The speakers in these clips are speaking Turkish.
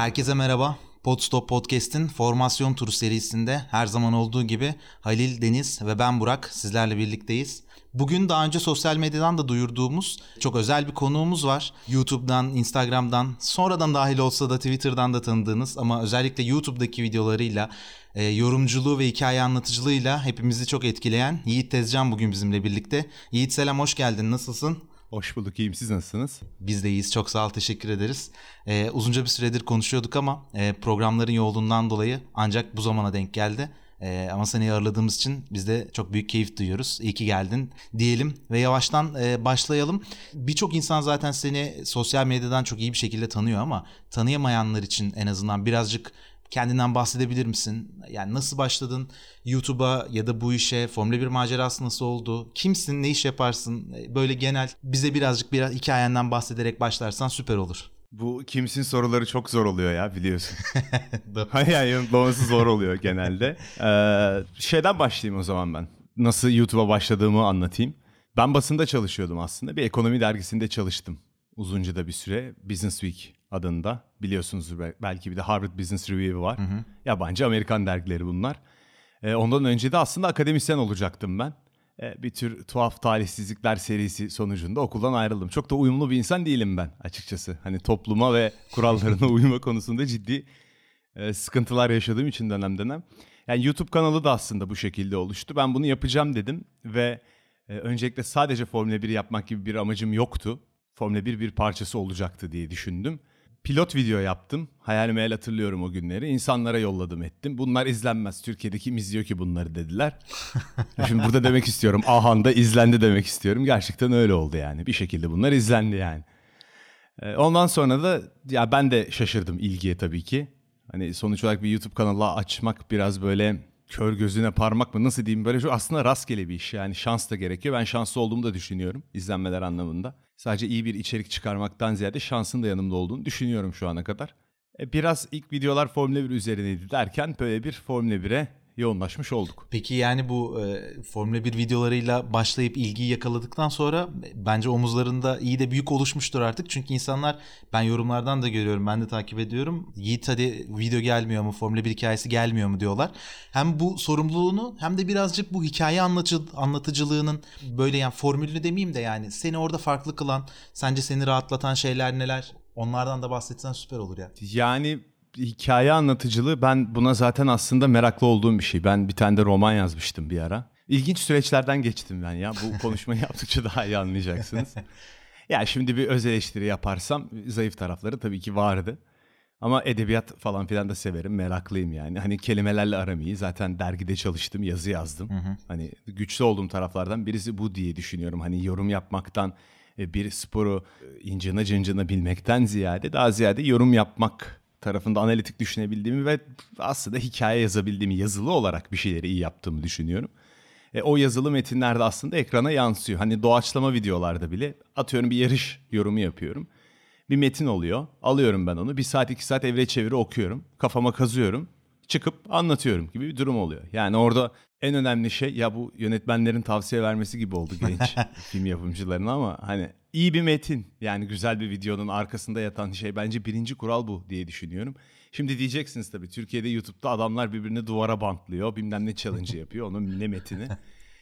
Herkese merhaba. Podstop Podcast'in formasyon turu serisinde her zaman olduğu gibi Halil, Deniz ve ben Burak sizlerle birlikteyiz. Bugün daha önce sosyal medyadan da duyurduğumuz çok özel bir konuğumuz var. YouTube'dan, Instagram'dan, sonradan dahil olsa da Twitter'dan da tanıdığınız ama özellikle YouTube'daki videolarıyla, e, yorumculuğu ve hikaye anlatıcılığıyla hepimizi çok etkileyen Yiğit Tezcan bugün bizimle birlikte. Yiğit selam, hoş geldin. Nasılsın? Hoş bulduk, iyiyim. Siz nasılsınız? Biz de iyiyiz. Çok sağ ol. Teşekkür ederiz. Ee, uzunca bir süredir konuşuyorduk ama e, programların yoğunluğundan dolayı ancak bu zamana denk geldi. Ee, ama seni ağırladığımız için biz de çok büyük keyif duyuyoruz. İyi ki geldin diyelim ve yavaştan e, başlayalım. Birçok insan zaten seni sosyal medyadan çok iyi bir şekilde tanıyor ama tanıyamayanlar için en azından birazcık kendinden bahsedebilir misin? Yani nasıl başladın YouTube'a ya da bu işe? Formula 1 macerası nasıl oldu? Kimsin? Ne iş yaparsın? Böyle genel bize birazcık biraz hikayenden bahsederek başlarsan süper olur. Bu kimsin soruları çok zor oluyor ya biliyorsun. yani yanıtlaması zor oluyor genelde. Ee, şeyden başlayayım o zaman ben. Nasıl YouTube'a başladığımı anlatayım. Ben basında çalışıyordum aslında. Bir ekonomi dergisinde çalıştım. Uzunca da bir süre. Business Week adında. Biliyorsunuzdur belki bir de Harvard Business Review var. Hı hı. Yabancı Amerikan dergileri bunlar. Ee, ondan önce de aslında akademisyen olacaktım ben. Ee, bir tür tuhaf talihsizlikler serisi sonucunda okuldan ayrıldım. Çok da uyumlu bir insan değilim ben açıkçası. Hani topluma ve kurallarına uyma konusunda ciddi e, sıkıntılar yaşadığım için dönem dönem. Yani YouTube kanalı da aslında bu şekilde oluştu. Ben bunu yapacağım dedim ve e, öncelikle sadece Formula 1 yapmak gibi bir amacım yoktu. Formula 1 bir parçası olacaktı diye düşündüm pilot video yaptım. Hayal meyal hatırlıyorum o günleri. İnsanlara yolladım ettim. Bunlar izlenmez. Türkiye'de kim izliyor ki bunları dediler. Şimdi burada demek istiyorum. Ahan'da izlendi demek istiyorum. Gerçekten öyle oldu yani. Bir şekilde bunlar izlendi yani. Ondan sonra da ya ben de şaşırdım ilgiye tabii ki. Hani sonuç olarak bir YouTube kanalı açmak biraz böyle kör gözüne parmak mı nasıl diyeyim böyle aslında rastgele bir iş yani şans da gerekiyor. Ben şanslı olduğumu da düşünüyorum izlenmeler anlamında. Sadece iyi bir içerik çıkarmaktan ziyade şansın da yanımda olduğunu düşünüyorum şu ana kadar. E, biraz ilk videolar Formula 1 üzerineydi derken böyle bir Formula 1'e yoğunlaşmış olduk. Peki yani bu e, Formula 1 videolarıyla başlayıp ilgiyi yakaladıktan sonra bence omuzlarında iyi de büyük oluşmuştur artık. Çünkü insanlar ben yorumlardan da görüyorum ben de takip ediyorum. Yiğit hadi video gelmiyor mu Formula 1 hikayesi gelmiyor mu diyorlar. Hem bu sorumluluğunu hem de birazcık bu hikaye anlatıcı, anlatıcılığının böyle yani formülünü demeyeyim de yani seni orada farklı kılan sence seni rahatlatan şeyler neler? Onlardan da bahsetsen süper olur ya. Yani hikaye anlatıcılığı ben buna zaten aslında meraklı olduğum bir şey. Ben bir tane de roman yazmıştım bir ara. İlginç süreçlerden geçtim ben ya. Bu konuşmayı yaptıkça daha iyi anlayacaksınız. ya şimdi bir öz eleştiri yaparsam zayıf tarafları tabii ki vardı. Ama edebiyat falan filan da severim, meraklıyım yani. Hani kelimelerle aram iyi. Zaten dergide çalıştım, yazı yazdım. Hı hı. Hani güçlü olduğum taraflardan birisi bu diye düşünüyorum. Hani yorum yapmaktan, bir sporu incina cıncına bilmekten ziyade daha ziyade yorum yapmak tarafında analitik düşünebildiğimi ve aslında hikaye yazabildiğimi, yazılı olarak bir şeyleri iyi yaptığımı düşünüyorum. E, o yazılı metinlerde aslında ekrana yansıyor. Hani doğaçlama videolarda bile atıyorum bir yarış yorumu yapıyorum. Bir metin oluyor. Alıyorum ben onu. Bir saat iki saat evre çeviri okuyorum. Kafama kazıyorum. Çıkıp anlatıyorum gibi bir durum oluyor. Yani orada en önemli şey ya bu yönetmenlerin tavsiye vermesi gibi oldu genç film yapımcılarına ama hani iyi bir metin yani güzel bir videonun arkasında yatan şey bence birinci kural bu diye düşünüyorum. Şimdi diyeceksiniz tabii Türkiye'de YouTube'da adamlar birbirini duvara bantlıyor bilmem ne challenge yapıyor onun ne metini.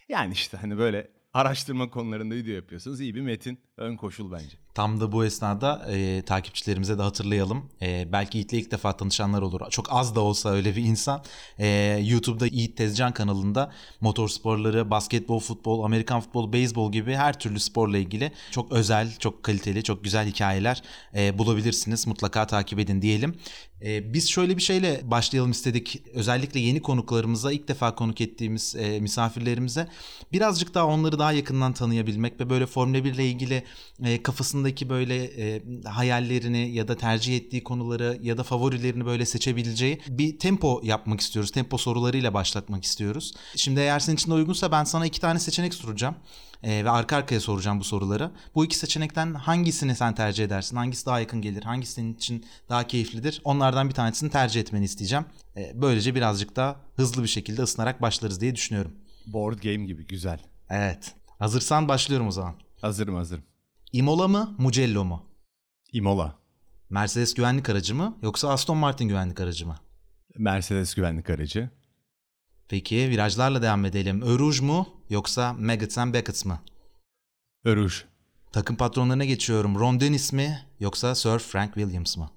Yani işte hani böyle araştırma konularında video yapıyorsanız iyi bir metin ön koşul bence. Tam da bu esnada e, takipçilerimize de hatırlayalım. E, belki Yiğit'le ilk defa tanışanlar olur. Çok az da olsa öyle bir insan. E, YouTube'da Yiğit Tezcan kanalında motorsporları, basketbol, futbol, Amerikan futbol, beyzbol gibi her türlü sporla ilgili çok özel, çok kaliteli, çok güzel hikayeler e, bulabilirsiniz. Mutlaka takip edin diyelim. Ee, biz şöyle bir şeyle başlayalım istedik. Özellikle yeni konuklarımıza, ilk defa konuk ettiğimiz e, misafirlerimize birazcık daha onları daha yakından tanıyabilmek ve böyle Formula 1 ile ilgili e, kafasındaki böyle e, hayallerini ya da tercih ettiği konuları ya da favorilerini böyle seçebileceği bir tempo yapmak istiyoruz. Tempo sorularıyla başlatmak istiyoruz. Şimdi eğer senin için de uygunsa ben sana iki tane seçenek soracağım e, ve arka arkaya soracağım bu soruları. Bu iki seçenekten hangisini sen tercih edersin? Hangisi daha yakın gelir? Hangisi senin için daha keyiflidir? Onlardan bir tanesini tercih etmeni isteyeceğim. E, böylece birazcık daha hızlı bir şekilde ısınarak başlarız diye düşünüyorum. Board game gibi güzel. Evet. Hazırsan başlıyorum o zaman. Hazırım hazırım. Imola mı, Mugello mu? Imola. Mercedes güvenlik aracı mı yoksa Aston Martin güvenlik aracı mı? Mercedes güvenlik aracı. Peki virajlarla devam edelim. Öruj mu yoksa Maggots and Beckett mı? Öruj. Takım patronlarına geçiyorum. Ron Dennis mi yoksa Sir Frank Williams mı?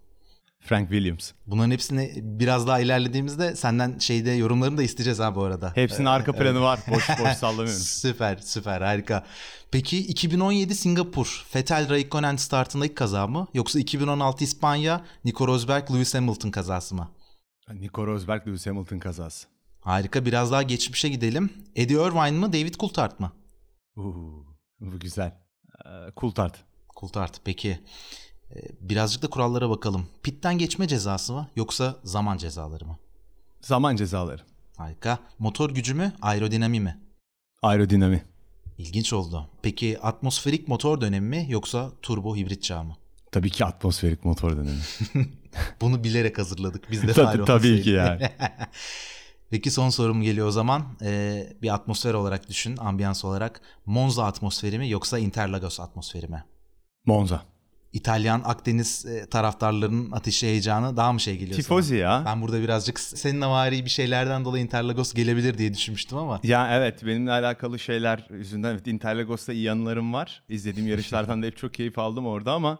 Frank Williams. Bunların hepsini biraz daha ilerlediğimizde senden şeyde yorumlarını da isteyeceğiz ha bu arada. Hepsinin arka planı var. Boş boş sallamıyorum. süper süper harika. Peki 2017 Singapur Vettel Raikkonen startında ilk kaza mı? Yoksa 2016 İspanya Nico Rosberg Lewis Hamilton kazası mı? Nico Rosberg Lewis Hamilton kazası. Harika biraz daha geçmişe gidelim. Eddie Irvine mı David Coulthard mı? Uuu, bu güzel. Ee, Coulthard. Coulthard peki. Ee, birazcık da kurallara bakalım. Pitten geçme cezası mı yoksa zaman cezaları mı? Zaman cezaları. Harika. Motor gücü mü aerodinami mi? Aerodinami. İlginç oldu. Peki atmosferik motor dönemi mi yoksa turbo hibrit çağı mı? Tabii ki atmosferik motor dönemi. Bunu bilerek hazırladık. Biz de tabii, tabii ki yani. Peki son sorum geliyor o zaman. Ee, bir atmosfer olarak düşün, ambiyans olarak. Monza atmosferi mi yoksa Interlagos atmosferi mi? Monza. İtalyan Akdeniz e, taraftarlarının ateşi heyecanı daha mı şey geliyor Tifozi sana? ya. Ben burada birazcık senin avari bir şeylerden dolayı Interlagos gelebilir diye düşünmüştüm ama. Ya evet benimle alakalı şeyler yüzünden evet, Interlagos'ta iyi yanlarım var. İzlediğim yarışlardan da hep çok keyif aldım orada ama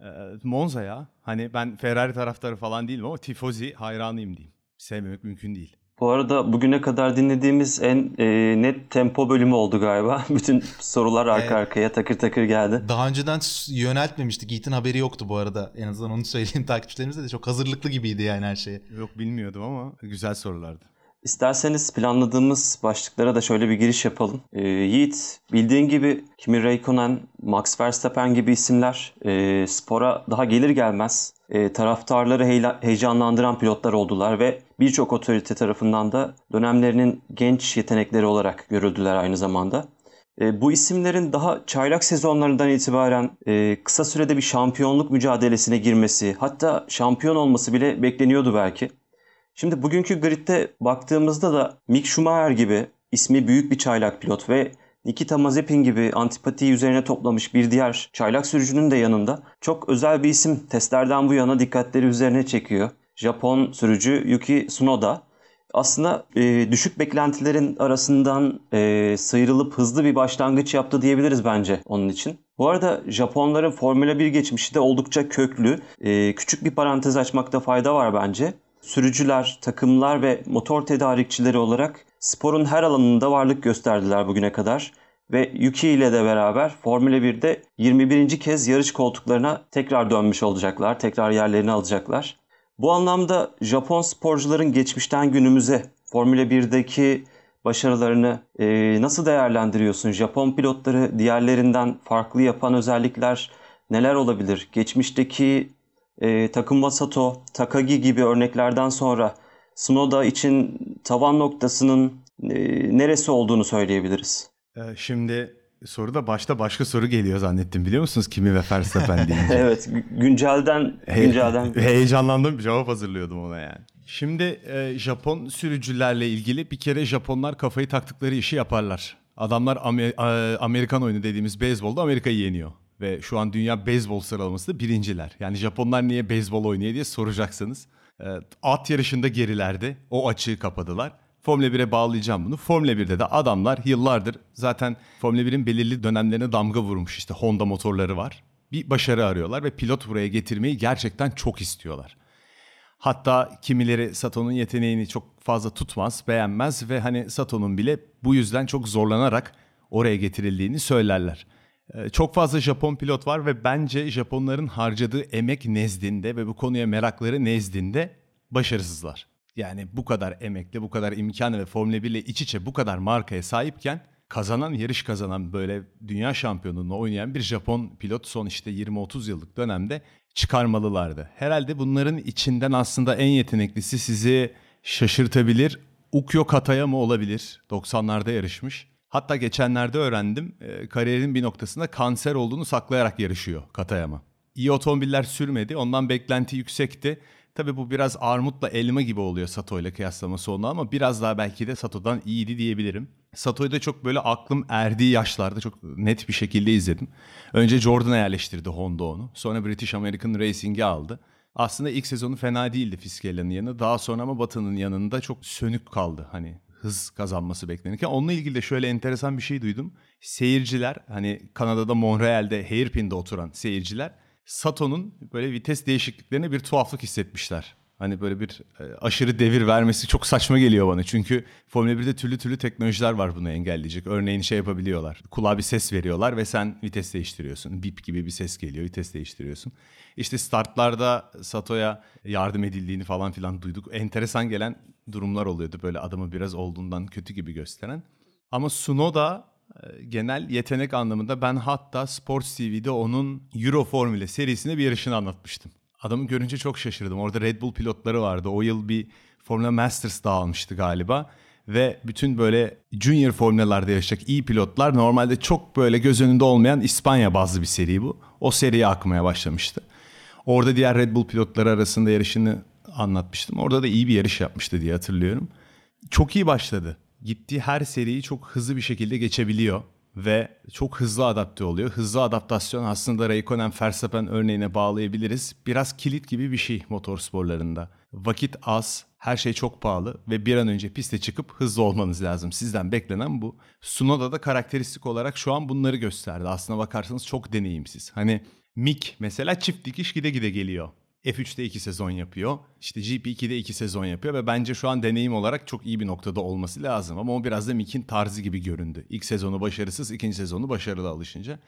e, Monza ya. Hani ben Ferrari taraftarı falan değilim ama Tifozi hayranıyım diyeyim. Sevmemek mümkün değil. Bu arada bugüne kadar dinlediğimiz en e, net tempo bölümü oldu galiba. Bütün sorular arka arkaya takır takır geldi. Daha önceden yöneltmemiştik. Yiğit'in haberi yoktu bu arada. En azından onu söyleyeyim takipçilerimize de çok hazırlıklı gibiydi yani her şeye. Yok bilmiyordum ama güzel sorulardı. İsterseniz planladığımız başlıklara da şöyle bir giriş yapalım. Ee, Yiğit, bildiğin gibi Kimi Räikkönen, Max Verstappen gibi isimler e, spora daha gelir gelmez e, taraftarları heyecanlandıran pilotlar oldular ve birçok otorite tarafından da dönemlerinin genç yetenekleri olarak görüldüler aynı zamanda. E, bu isimlerin daha çaylak sezonlarından itibaren e, kısa sürede bir şampiyonluk mücadelesine girmesi, hatta şampiyon olması bile bekleniyordu belki. Şimdi bugünkü gridde baktığımızda da Mick Schumacher gibi ismi büyük bir çaylak pilot ve Nikita Mazepin gibi antipatiyi üzerine toplamış bir diğer çaylak sürücünün de yanında çok özel bir isim testlerden bu yana dikkatleri üzerine çekiyor. Japon sürücü Yuki Tsunoda. Aslında e, düşük beklentilerin arasından e, sıyrılıp hızlı bir başlangıç yaptı diyebiliriz bence onun için. Bu arada Japonların Formula 1 geçmişi de oldukça köklü. E, küçük bir parantez açmakta fayda var bence sürücüler, takımlar ve motor tedarikçileri olarak sporun her alanında varlık gösterdiler bugüne kadar ve Yuki ile de beraber Formula 1'de 21. kez yarış koltuklarına tekrar dönmüş olacaklar, tekrar yerlerini alacaklar. Bu anlamda Japon sporcuların geçmişten günümüze Formula 1'deki başarılarını e, nasıl değerlendiriyorsun? Japon pilotları diğerlerinden farklı yapan özellikler neler olabilir? Geçmişteki e, Takuma Sato, Takagi gibi örneklerden sonra Tsunoda için tavan noktasının e, neresi olduğunu söyleyebiliriz. E, şimdi soruda başta başka soru geliyor zannettim biliyor musunuz kimi ve Verstappen deyince. evet güncelden güncelden. He, heyecanlandım cevap hazırlıyordum ona yani. Şimdi e, Japon sürücülerle ilgili bir kere Japonlar kafayı taktıkları işi yaparlar. Adamlar Amer- Amerikan oyunu dediğimiz beyzbolda Amerika'yı yeniyor. Ve şu an dünya beyzbol sıralamasında birinciler. Yani Japonlar niye beyzbol oynuyor diye soracaksınız. At yarışında gerilerdi. O açığı kapadılar. Formula 1'e bağlayacağım bunu. Formula 1'de de adamlar yıllardır zaten Formula 1'in belirli dönemlerine damga vurmuş. İşte Honda motorları var. Bir başarı arıyorlar ve pilot buraya getirmeyi gerçekten çok istiyorlar. Hatta kimileri Sato'nun yeteneğini çok fazla tutmaz, beğenmez ve hani Sato'nun bile bu yüzden çok zorlanarak oraya getirildiğini söylerler. Ee, çok fazla Japon pilot var ve bence Japonların harcadığı emek nezdinde ve bu konuya merakları nezdinde başarısızlar. Yani bu kadar emekle, bu kadar imkan ve Formula 1 ile iç içe bu kadar markaya sahipken kazanan, yarış kazanan böyle dünya şampiyonluğunu oynayan bir Japon pilot son işte 20-30 yıllık dönemde çıkarmalılardı. Herhalde bunların içinden aslında en yeteneklisi sizi şaşırtabilir. Ukyo Kataya mı olabilir? 90'larda yarışmış. Hatta geçenlerde öğrendim e, kariyerin bir noktasında kanser olduğunu saklayarak yarışıyor Katayama. İyi otomobiller sürmedi ondan beklenti yüksekti. Tabii bu biraz armutla elma gibi oluyor Sato ile kıyaslaması onu ama biraz daha belki de Sato'dan iyiydi diyebilirim. Sato'yu da çok böyle aklım erdiği yaşlarda çok net bir şekilde izledim. Önce Jordan'a yerleştirdi Honda onu. Sonra British American Racing'i aldı. Aslında ilk sezonu fena değildi Fiskella'nın yanı. Daha sonra ama Batı'nın yanında çok sönük kaldı. Hani hız kazanması beklenirken. Onunla ilgili de şöyle enteresan bir şey duydum. Seyirciler hani Kanada'da Montreal'de Hairpin'de oturan seyirciler Sato'nun böyle vites değişikliklerine bir tuhaflık hissetmişler. Hani böyle bir e, aşırı devir vermesi çok saçma geliyor bana. Çünkü Formula 1'de türlü türlü teknolojiler var bunu engelleyecek. Örneğin şey yapabiliyorlar. Kulağa bir ses veriyorlar ve sen vites değiştiriyorsun. Bip gibi bir ses geliyor, vites değiştiriyorsun. İşte startlarda Sato'ya yardım edildiğini falan filan duyduk. Enteresan gelen durumlar oluyordu böyle adamı biraz olduğundan kötü gibi gösteren. Ama Sunoda e, genel yetenek anlamında ben hatta Sports TV'de onun Euro Formula serisine bir yarışını anlatmıştım. Adamı görünce çok şaşırdım. Orada Red Bull pilotları vardı. O yıl bir Formula Masters dağılmıştı galiba. Ve bütün böyle junior formülalarda yarışacak iyi pilotlar normalde çok böyle göz önünde olmayan İspanya bazlı bir seri bu. O seriye akmaya başlamıştı. Orada diğer Red Bull pilotları arasında yarışını anlatmıştım. Orada da iyi bir yarış yapmıştı diye hatırlıyorum. Çok iyi başladı. Gittiği her seriyi çok hızlı bir şekilde geçebiliyor ve çok hızlı adapte oluyor. Hızlı adaptasyon aslında Raikkonen Verstappen örneğine bağlayabiliriz. Biraz kilit gibi bir şey motorsporlarında. Vakit az, her şey çok pahalı ve bir an önce piste çıkıp hızlı olmanız lazım. Sizden beklenen bu. Sunoda da karakteristik olarak şu an bunları gösterdi. Aslına bakarsanız çok deneyimsiz. Hani Mick mesela çift dikiş gide gide geliyor. F3'te 2 sezon yapıyor. İşte GP2'de 2 sezon yapıyor ve bence şu an deneyim olarak çok iyi bir noktada olması lazım. Ama o biraz da Mick'in tarzı gibi göründü. İlk sezonu başarısız, ikinci sezonu başarılı alışınca.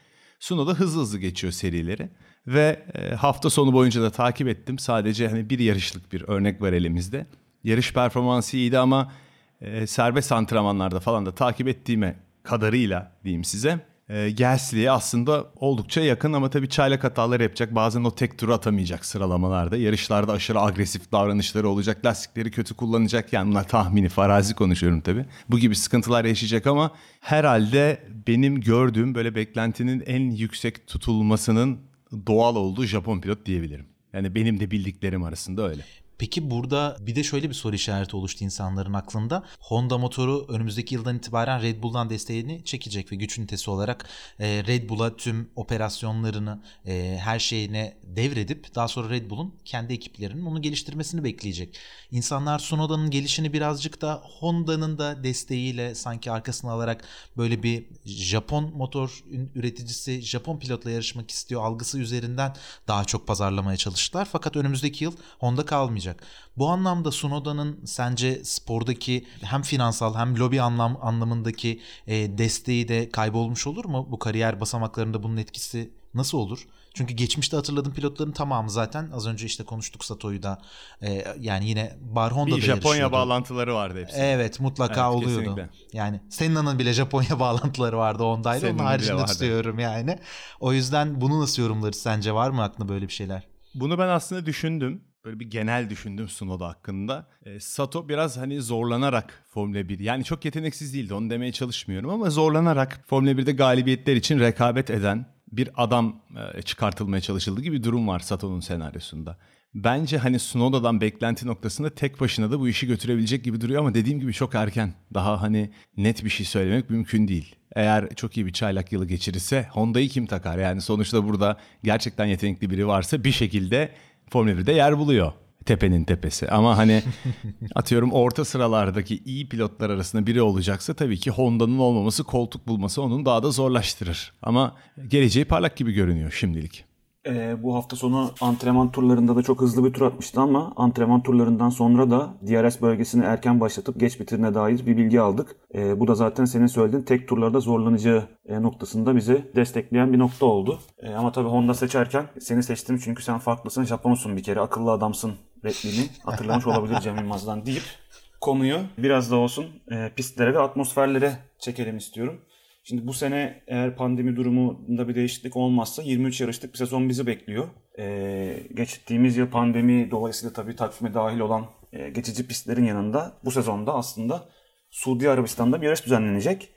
Suno da hızlı hızlı geçiyor serileri. Ve e, hafta sonu boyunca da takip ettim. Sadece hani bir yarışlık bir örnek var elimizde. Yarış performansı iyiydi ama e, serbest antrenmanlarda falan da takip ettiğime kadarıyla diyeyim size e, Gasly'ye aslında oldukça yakın ama tabii çaylak hatalar yapacak. Bazen o tek turu atamayacak sıralamalarda. Yarışlarda aşırı agresif davranışları olacak. Lastikleri kötü kullanacak. Yani bunlar tahmini, farazi konuşuyorum tabii. Bu gibi sıkıntılar yaşayacak ama herhalde benim gördüğüm böyle beklentinin en yüksek tutulmasının doğal olduğu Japon pilot diyebilirim. Yani benim de bildiklerim arasında öyle. Peki burada bir de şöyle bir soru işareti oluştu insanların aklında. Honda motoru önümüzdeki yıldan itibaren Red Bull'dan desteğini çekecek ve güç ünitesi olarak e, Red Bull'a tüm operasyonlarını, e, her şeyine devredip daha sonra Red Bull'un kendi ekiplerinin onu geliştirmesini bekleyecek. İnsanlar Sunoda'nın gelişini birazcık da Honda'nın da desteğiyle sanki arkasına alarak böyle bir Japon motor üreticisi Japon pilotla yarışmak istiyor algısı üzerinden daha çok pazarlamaya çalıştılar. Fakat önümüzdeki yıl Honda kalmayacak olacak. Bu anlamda Sunoda'nın sence spordaki hem finansal hem lobi anlam anlamındaki e, desteği de kaybolmuş olur mu? Bu kariyer basamaklarında bunun etkisi nasıl olur? Çünkü geçmişte hatırladığım pilotların tamamı zaten az önce işte konuştuk Sato'yu da e, yani yine Bar Honda'da Bir Japonya bağlantıları vardı hepsi. Evet mutlaka evet, oluyordu. Kesinlikle. Yani Senna'nın bile Japonya bağlantıları vardı Honda'yla. Onun haricinde tutuyorum yani. O yüzden bunu nasıl yorumlarız sence var mı aklında böyle bir şeyler? Bunu ben aslında düşündüm böyle bir genel düşündüm Sunoda hakkında. E, Sato biraz hani zorlanarak Formula 1 yani çok yeteneksiz değildi onu demeye çalışmıyorum ama zorlanarak Formula 1'de galibiyetler için rekabet eden bir adam e, çıkartılmaya çalışıldığı gibi bir durum var Sato'nun senaryosunda. Bence hani Sunoda'dan beklenti noktasında tek başına da bu işi götürebilecek gibi duruyor ama dediğim gibi çok erken. Daha hani net bir şey söylemek mümkün değil. Eğer çok iyi bir çaylak yılı geçirirse Honda'yı kim takar? Yani sonuçta burada gerçekten yetenekli biri varsa bir şekilde Formula 1'de yer buluyor tepenin tepesi. Ama hani atıyorum orta sıralardaki iyi pilotlar arasında biri olacaksa tabii ki Honda'nın olmaması koltuk bulması onun daha da zorlaştırır. Ama geleceği parlak gibi görünüyor şimdilik. E, bu hafta sonu antrenman turlarında da çok hızlı bir tur atmıştı ama antrenman turlarından sonra da DRS bölgesini erken başlatıp geç bitirine dair bir bilgi aldık. E, bu da zaten senin söylediğin tek turlarda zorlanacağı e, noktasında bizi destekleyen bir nokta oldu. E, ama tabii Honda seçerken seni seçtim çünkü sen farklısın, Japonsun bir kere, akıllı adamsın repliğini hatırlamış olabilir Cem Yılmaz'dan deyip konuyu biraz da olsun e, pistlere ve atmosferlere çekelim istiyorum. Şimdi bu sene eğer pandemi durumunda bir değişiklik olmazsa 23 yarışlık bir sezon bizi bekliyor. Ee, geçtiğimiz yıl pandemi dolayısıyla tabii takvime dahil olan e, geçici pistlerin yanında bu sezonda aslında Suudi Arabistan'da bir yarış düzenlenecek.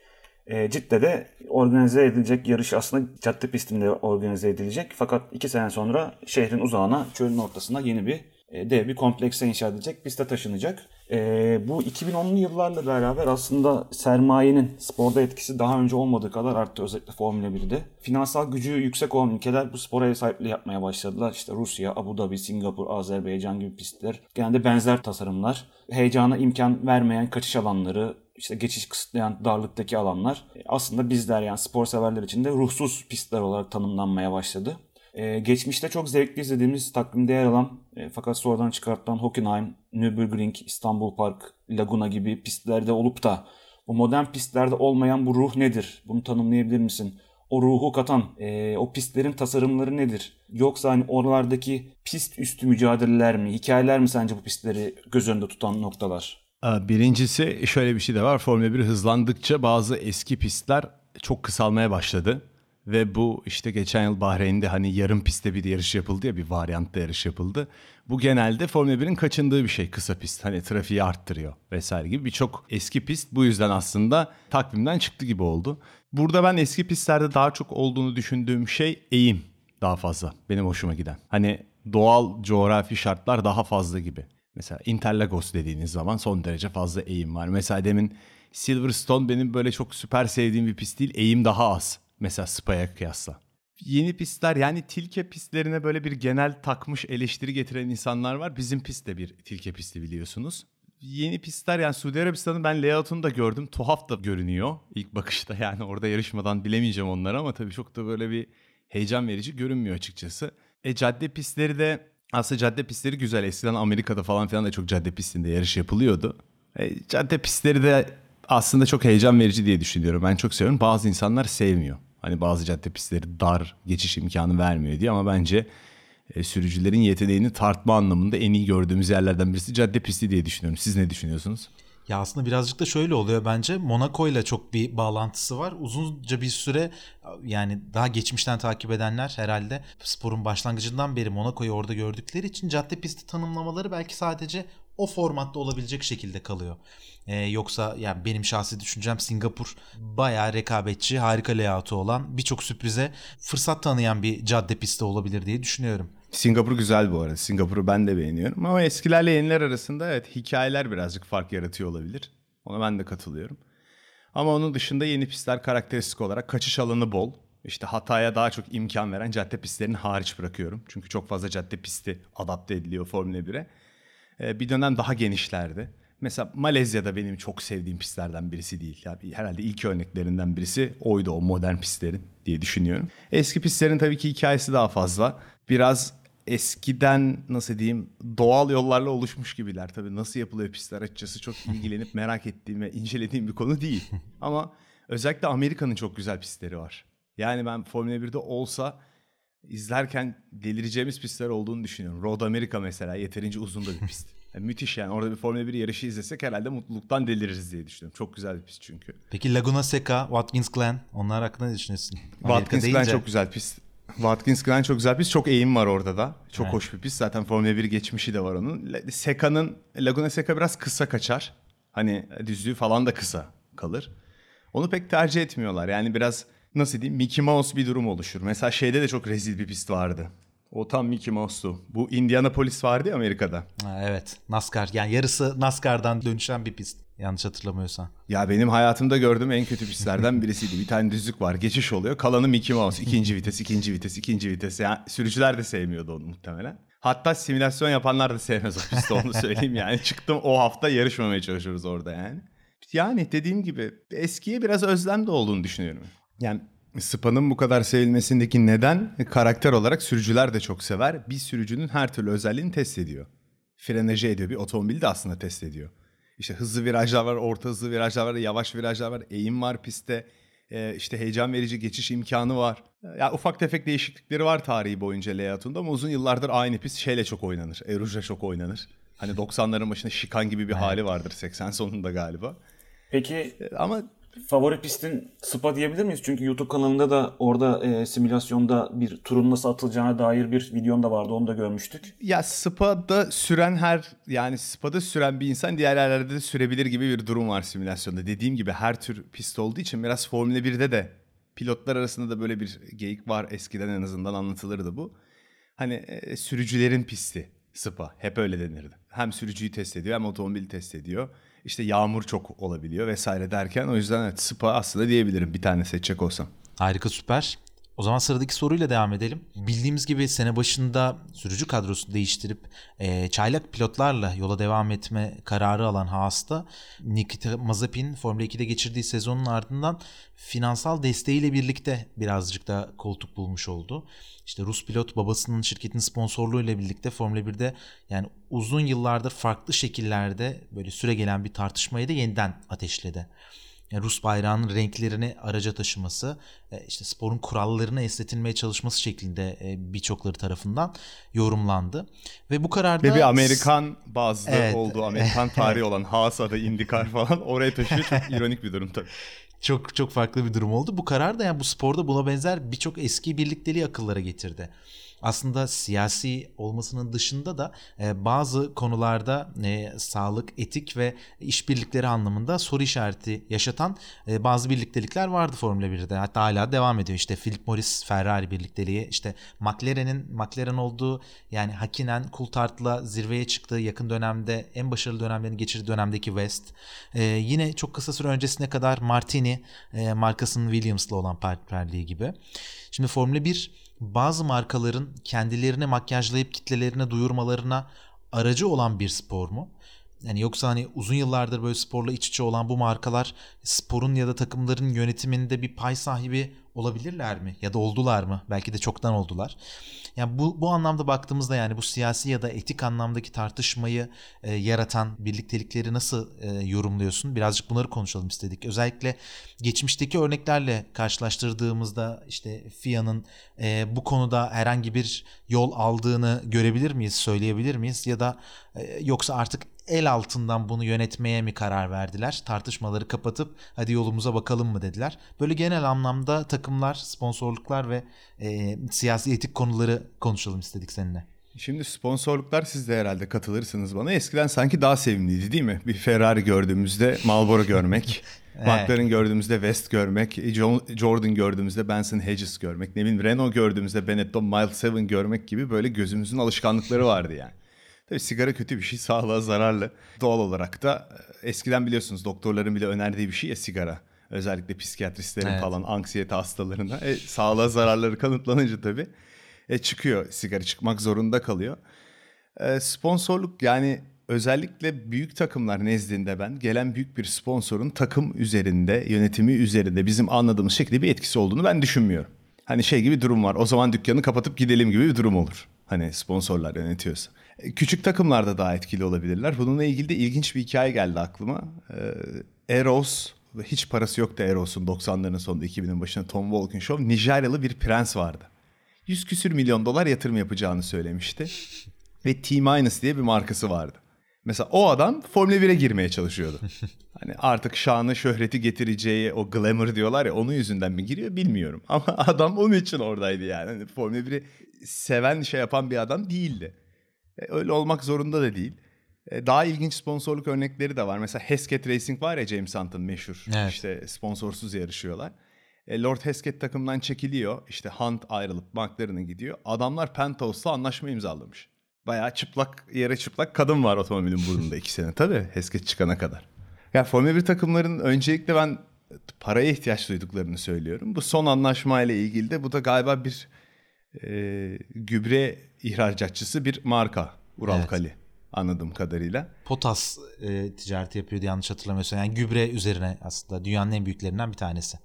E, Cidde'de organize edilecek yarış aslında cadde pistinde organize edilecek. Fakat iki sene sonra şehrin uzağına, çölün ortasına yeni bir e, dev bir komplekse inşa edilecek, piste taşınacak. E, bu 2010'lu yıllarla beraber aslında sermayenin sporda etkisi daha önce olmadığı kadar arttı özellikle Formula 1'de. Finansal gücü yüksek olan ülkeler bu spora ev sahipliği yapmaya başladılar. İşte Rusya, Abu Dhabi, Singapur, Azerbaycan gibi pistler. Genelde benzer tasarımlar. Heyecana imkan vermeyen kaçış alanları, işte geçiş kısıtlayan darlıktaki alanlar aslında bizler yani spor severler için de ruhsuz pistler olarak tanımlanmaya başladı. Ee, geçmişte çok zevkli izlediğimiz takvimde yer alan e, fakat sonradan çıkartılan Hockenheim, Nürburgring, İstanbul Park, Laguna gibi pistlerde olup da bu modern pistlerde olmayan bu ruh nedir? Bunu tanımlayabilir misin? O ruhu katan, e, o pistlerin tasarımları nedir? Yoksa hani oralardaki pist üstü mücadeleler mi, hikayeler mi sence bu pistleri göz önünde tutan noktalar? Birincisi şöyle bir şey de var. Formula 1 hızlandıkça bazı eski pistler çok kısalmaya başladı. Ve bu işte geçen yıl Bahreyn'de hani yarım pistte bir yarış yapıldı ya bir varyantta yarış yapıldı. Bu genelde Formula 1'in kaçındığı bir şey kısa pist. Hani trafiği arttırıyor vesaire gibi birçok eski pist bu yüzden aslında takvimden çıktı gibi oldu. Burada ben eski pistlerde daha çok olduğunu düşündüğüm şey eğim daha fazla benim hoşuma giden. Hani doğal coğrafi şartlar daha fazla gibi. Mesela Interlagos dediğiniz zaman son derece fazla eğim var. Mesela demin Silverstone benim böyle çok süper sevdiğim bir pist değil. Eğim daha az. Mesela Spa'ya kıyasla. Yeni pistler yani tilke pistlerine böyle bir genel takmış eleştiri getiren insanlar var. Bizim pist de bir tilke pisti biliyorsunuz. Yeni pistler yani Suudi Arabistan'ın ben layout'unu da gördüm. Tuhaf da görünüyor ilk bakışta yani orada yarışmadan bilemeyeceğim onları ama tabii çok da böyle bir heyecan verici görünmüyor açıkçası. E cadde pistleri de aslında cadde pistleri güzel. Eskiden Amerika'da falan filan da çok cadde pistinde yarış yapılıyordu. E, cadde pistleri de aslında çok heyecan verici diye düşünüyorum. Ben çok seviyorum. Bazı insanlar sevmiyor. Hani bazı cadde pistleri dar geçiş imkanı vermiyor diye ama bence e, sürücülerin yeteneğini tartma anlamında en iyi gördüğümüz yerlerden birisi cadde pisti diye düşünüyorum. Siz ne düşünüyorsunuz? Ya aslında birazcık da şöyle oluyor bence. Monaco ile çok bir bağlantısı var. Uzunca bir süre yani daha geçmişten takip edenler herhalde sporun başlangıcından beri Monaco'yu orada gördükleri için cadde pisti tanımlamaları belki sadece o formatta olabilecek şekilde kalıyor. Ee, yoksa yani benim şahsi düşüncem Singapur bayağı rekabetçi, harika layout'u olan birçok sürprize fırsat tanıyan bir cadde pisti olabilir diye düşünüyorum. Singapur güzel bu arada. Singapur'u ben de beğeniyorum. Ama eskilerle yeniler arasında evet hikayeler birazcık fark yaratıyor olabilir. Ona ben de katılıyorum. Ama onun dışında yeni pistler karakteristik olarak kaçış alanı bol. İşte hataya daha çok imkan veren cadde pistlerini hariç bırakıyorum. Çünkü çok fazla cadde pisti adapte ediliyor Formula 1'e. Ee, bir dönem daha genişlerdi. Mesela Malezya'da benim çok sevdiğim pistlerden birisi değil. Yani herhalde ilk örneklerinden birisi oydu o modern pistlerin diye düşünüyorum. Eski pistlerin tabii ki hikayesi daha fazla. Biraz eskiden nasıl diyeyim doğal yollarla oluşmuş gibiler. Tabii nasıl yapılıyor pistler açıkçası çok ilgilenip merak ettiğim ve incelediğim bir konu değil. Ama özellikle Amerika'nın çok güzel pistleri var. Yani ben Formula 1'de olsa izlerken delireceğimiz pistler olduğunu düşünüyorum. Road America mesela yeterince uzun da bir pist. Yani müthiş yani orada bir Formula 1 yarışı izlesek herhalde mutluluktan deliririz diye düşünüyorum. Çok güzel bir pist çünkü. Peki Laguna Seca, Watkins Glen onlar hakkında ne düşünüyorsun? Watkins Glen çok güzel pist. Watkins Glen çok güzel pist. Çok eğim var orada da. Çok evet. hoş bir pist. Zaten Formula 1 geçmişi de var onun. Seca'nın Laguna Seca biraz kısa kaçar. Hani düzlüğü falan da kısa kalır. Onu pek tercih etmiyorlar. Yani biraz nasıl diyeyim Mickey Mouse bir durum oluşur. Mesela şeyde de çok rezil bir pist vardı. O tam Mickey Mouse'tu. Bu Indianapolis vardı ya Amerika'da. Ha, evet. NASCAR. Yani yarısı NASCAR'dan dönüşen bir pist. Yanlış hatırlamıyorsam. Ya benim hayatımda gördüğüm en kötü pistlerden birisiydi. Bir tane düzlük var. Geçiş oluyor. Kalanı Mickey Mouse. İkinci vites, ikinci vites, ikinci vites. Yani sürücüler de sevmiyordu onu muhtemelen. Hatta simülasyon yapanlar da sevmez o pisti onu söyleyeyim yani. Çıktım o hafta yarışmamaya çalışıyoruz orada yani. Yani dediğim gibi eskiye biraz özlem de olduğunu düşünüyorum. Yani Spa'nın bu kadar sevilmesindeki neden karakter olarak sürücüler de çok sever. Bir sürücünün her türlü özelliğini test ediyor. Frenajı ediyor. Bir otomobili de aslında test ediyor. İşte hızlı virajlar var, orta hızlı virajlar var, yavaş virajlar var, eğim var pistte. Ee, işte heyecan verici geçiş imkanı var. Ya yani ufak tefek değişiklikleri var tarihi boyunca layout'unda ama uzun yıllardır aynı pist şeyle çok oynanır. Eruja çok oynanır. Hani 90'ların başında şikan gibi bir hali vardır 80 sonunda galiba. Peki ee, ama favori pistin Spa diyebilir miyiz? Çünkü YouTube kanalında da orada e, simülasyonda bir turun nasıl atılacağına dair bir videon da vardı. Onu da görmüştük. Ya Spa'da süren her yani Spa'da süren bir insan diğer yerlerde de sürebilir gibi bir durum var simülasyonda. Dediğim gibi her tür pist olduğu için biraz Formula 1'de de pilotlar arasında da böyle bir geyik var. Eskiden en azından anlatılırdı bu. Hani e, sürücülerin pisti Spa. Hep öyle denirdi. Hem sürücüyü test ediyor hem otomobili test ediyor işte yağmur çok olabiliyor vesaire derken o yüzden evet Spa aslında diyebilirim bir tane seçecek olsam. Harika süper. O zaman sıradaki soruyla devam edelim. Bildiğimiz gibi sene başında sürücü kadrosunu değiştirip e, çaylak pilotlarla yola devam etme kararı alan Haas'ta Nikita Mazepin Formula 2'de geçirdiği sezonun ardından finansal desteğiyle birlikte birazcık da koltuk bulmuş oldu. İşte Rus pilot babasının şirketin sponsorluğuyla birlikte Formula 1'de yani uzun yıllardır farklı şekillerde böyle süre gelen bir tartışmayı da yeniden ateşledi. Yani Rus bayrağının renklerini araca taşıması, e, işte sporun kurallarına esnetilmeye çalışması şeklinde e, birçokları tarafından yorumlandı. Ve bu kararda... Ve bir Amerikan bazlı evet. olduğu, Amerikan tarihi olan Haasa'da IndyCar falan oraya taşıyor. Çok ironik bir durum tabii çok çok farklı bir durum oldu. Bu karar da yani bu sporda buna benzer birçok eski birlikteliği akıllara getirdi aslında siyasi olmasının dışında da e, bazı konularda e, sağlık, etik ve işbirlikleri anlamında soru işareti yaşatan e, bazı birliktelikler vardı Formula 1'de. Hatta hala devam ediyor. İşte Philip Morris Ferrari birlikteliği, işte McLaren'in McLaren olduğu yani Hakkinen Coulthard'la zirveye çıktığı yakın dönemde en başarılı dönemlerini geçirdiği dönemdeki West. E, yine çok kısa süre öncesine kadar Martini e, markasının Williams'la olan partnerliği gibi. Şimdi Formula 1 bazı markaların kendilerini makyajlayıp kitlelerine duyurmalarına aracı olan bir spor mu? Yani yoksa hani uzun yıllardır böyle sporla iç içe olan bu markalar sporun ya da takımların yönetiminde bir pay sahibi olabilirler mi? Ya da oldular mı? Belki de çoktan oldular. Yani bu, bu anlamda baktığımızda yani bu siyasi ya da etik anlamdaki tartışmayı e, yaratan birliktelikleri nasıl e, yorumluyorsun? Birazcık bunları konuşalım istedik. Özellikle geçmişteki örneklerle karşılaştırdığımızda işte FIA'nın e, bu konuda herhangi bir yol aldığını görebilir miyiz, söyleyebilir miyiz? Ya da e, yoksa artık el altından bunu yönetmeye mi karar verdiler? Tartışmaları kapatıp hadi yolumuza bakalım mı dediler. Böyle genel anlamda takımlar, sponsorluklar ve e, siyasi etik konuları konuşalım istedik seninle. Şimdi sponsorluklar siz de herhalde katılırsınız bana. Eskiden sanki daha sevimliydi değil mi? Bir Ferrari gördüğümüzde Marlboro görmek, evet. McLaren gördüğümüzde West görmek, Jordan gördüğümüzde Benson Hedges görmek, ne bileyim Renault gördüğümüzde Benetton Miles 7 görmek gibi böyle gözümüzün alışkanlıkları vardı yani. Tabii sigara kötü bir şey, sağlığa zararlı. Doğal olarak da e, eskiden biliyorsunuz doktorların bile önerdiği bir şey ya sigara. Özellikle psikiyatristlerin evet. falan anksiyete hastalarına. E, sağlığa zararları kanıtlanınca tabii e, çıkıyor sigara çıkmak zorunda kalıyor. E, sponsorluk yani özellikle büyük takımlar nezdinde ben gelen büyük bir sponsorun takım üzerinde, yönetimi üzerinde bizim anladığımız şekilde bir etkisi olduğunu ben düşünmüyorum. Hani şey gibi durum var. O zaman dükkanı kapatıp gidelim gibi bir durum olur. Hani sponsorlar yönetiyorsa. Küçük takımlarda daha etkili olabilirler. Bununla ilgili de ilginç bir hikaye geldi aklıma. Ee, Eros, hiç parası yoktu Eros'un 90'ların sonunda 2000'in başında Tom Walkinshaw. Nijeryalı bir prens vardı. 100 küsür milyon dolar yatırım yapacağını söylemişti. Ve T-Minus diye bir markası vardı. Mesela o adam Formula 1'e girmeye çalışıyordu. Hani artık şanı şöhreti getireceği o glamour diyorlar ya onun yüzünden mi giriyor bilmiyorum. Ama adam onun için oradaydı yani. Hani Formula 1'i seven şey yapan bir adam değildi. E, öyle olmak zorunda da değil. E, daha ilginç sponsorluk örnekleri de var. Mesela Hesketh Racing var ya James Hunt'ın meşhur. Evet. İşte sponsorsuz yarışıyorlar. E, Lord Hesketh takımdan çekiliyor. İşte Hunt ayrılıp McLaren'a gidiyor. Adamlar Penthouse'la anlaşma imzalamış. Bayağı çıplak, yere çıplak kadın var otomobilin burnunda iki sene. Tabii Hesketh çıkana kadar. Ya Formula 1 takımların öncelikle ben paraya ihtiyaç duyduklarını söylüyorum. Bu son anlaşmayla ilgili de bu da galiba bir e, gübre ihracatçısı bir marka Ural evet. Kali anladığım kadarıyla. Potas e, ticareti yapıyordu yanlış hatırlamıyorsam. Yani gübre üzerine aslında dünyanın en büyüklerinden bir tanesi.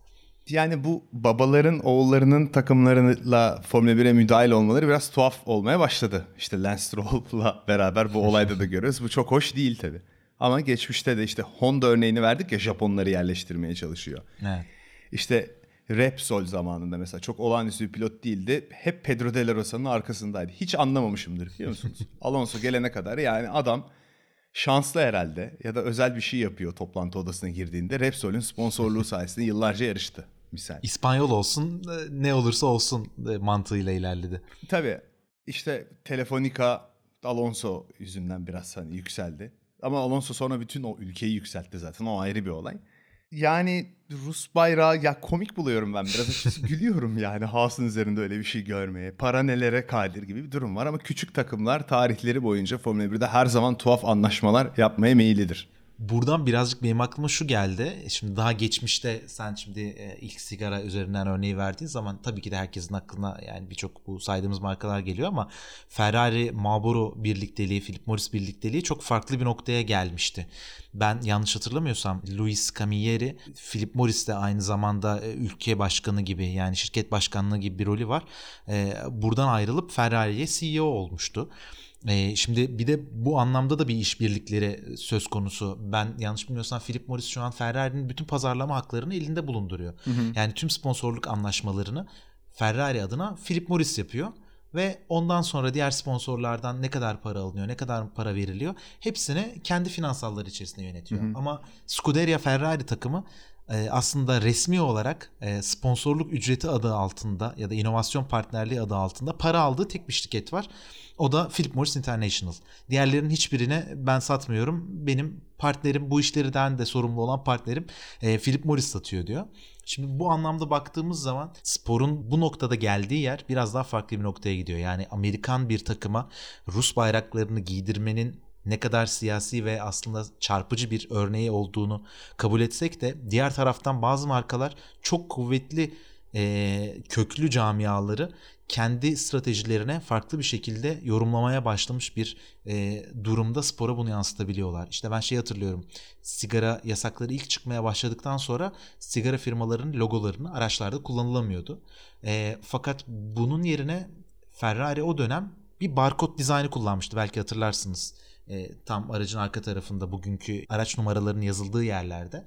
Yani bu babaların oğullarının takımlarıyla Formula 1'e müdahil olmaları biraz tuhaf olmaya başladı. İşte Lance Stroll'la beraber bu olayda da görüyoruz. Bu çok hoş değil tabii. Ama geçmişte de işte Honda örneğini verdik ya Japonları yerleştirmeye çalışıyor. Evet. İşte Repsol zamanında mesela çok olağanüstü bir pilot değildi. Hep Pedro de la Rosa'nın arkasındaydı. Hiç anlamamışımdır biliyor musunuz? Alonso gelene kadar yani adam şanslı herhalde ya da özel bir şey yapıyor toplantı odasına girdiğinde. Repsol'ün sponsorluğu sayesinde yıllarca yarıştı misal. İspanyol olsun ne olursa olsun mantığıyla ilerledi. Tabii işte Telefonica Alonso yüzünden biraz hani yükseldi. Ama Alonso sonra bütün o ülkeyi yükseltti zaten o ayrı bir olay. Yani Rus bayrağı ya komik buluyorum ben biraz açıkçası gülüyorum yani Haas'ın üzerinde öyle bir şey görmeye. Para nelere kadir gibi bir durum var ama küçük takımlar tarihleri boyunca Formula 1'de her zaman tuhaf anlaşmalar yapmaya meyillidir. Buradan birazcık benim aklıma şu geldi. Şimdi daha geçmişte sen şimdi e, ilk sigara üzerinden örneği verdiğin zaman tabii ki de herkesin aklına yani birçok bu saydığımız markalar geliyor ama Ferrari Marlboro birlikteliği, Philip Morris birlikteliği çok farklı bir noktaya gelmişti. Ben yanlış hatırlamıyorsam Luis Camilleri, Philip Morris de aynı zamanda e, ülke başkanı gibi yani şirket başkanlığı gibi bir rolü var. E, buradan ayrılıp Ferrari'ye CEO olmuştu. E, şimdi bir de bu anlamda da bir işbirlikleri söz konusu. Ben yanlış bilmiyorsam Philip Morris şu an Ferrari'nin bütün pazarlama haklarını elinde bulunduruyor. Hı hı. Yani tüm sponsorluk anlaşmalarını Ferrari adına Philip Morris yapıyor ve ondan sonra diğer sponsorlardan ne kadar para alınıyor, ne kadar para veriliyor hepsini kendi finansalları içerisinde yönetiyor. Hı hı. Ama Scuderia Ferrari takımı e, aslında resmi olarak e, sponsorluk ücreti adı altında ya da inovasyon partnerliği adı altında para aldığı tek bir şirket var. O da Philip Morris International. Diğerlerinin hiçbirine ben satmıyorum. Benim partnerim bu işlerden de sorumlu olan partnerim e, Philip Morris satıyor diyor. Şimdi bu anlamda baktığımız zaman sporun bu noktada geldiği yer biraz daha farklı bir noktaya gidiyor. Yani Amerikan bir takıma Rus bayraklarını giydirmenin ne kadar siyasi ve aslında çarpıcı bir örneği olduğunu kabul etsek de diğer taraftan bazı markalar çok kuvvetli e, köklü camiaları kendi stratejilerine farklı bir şekilde yorumlamaya başlamış bir e, durumda spora bunu yansıtabiliyorlar. İşte ben şey hatırlıyorum. Sigara yasakları ilk çıkmaya başladıktan sonra sigara firmalarının logolarını araçlarda kullanılamıyordu. E, fakat bunun yerine Ferrari o dönem bir barkod dizaynı kullanmıştı belki hatırlarsınız. E, tam aracın arka tarafında bugünkü araç numaralarının yazıldığı yerlerde.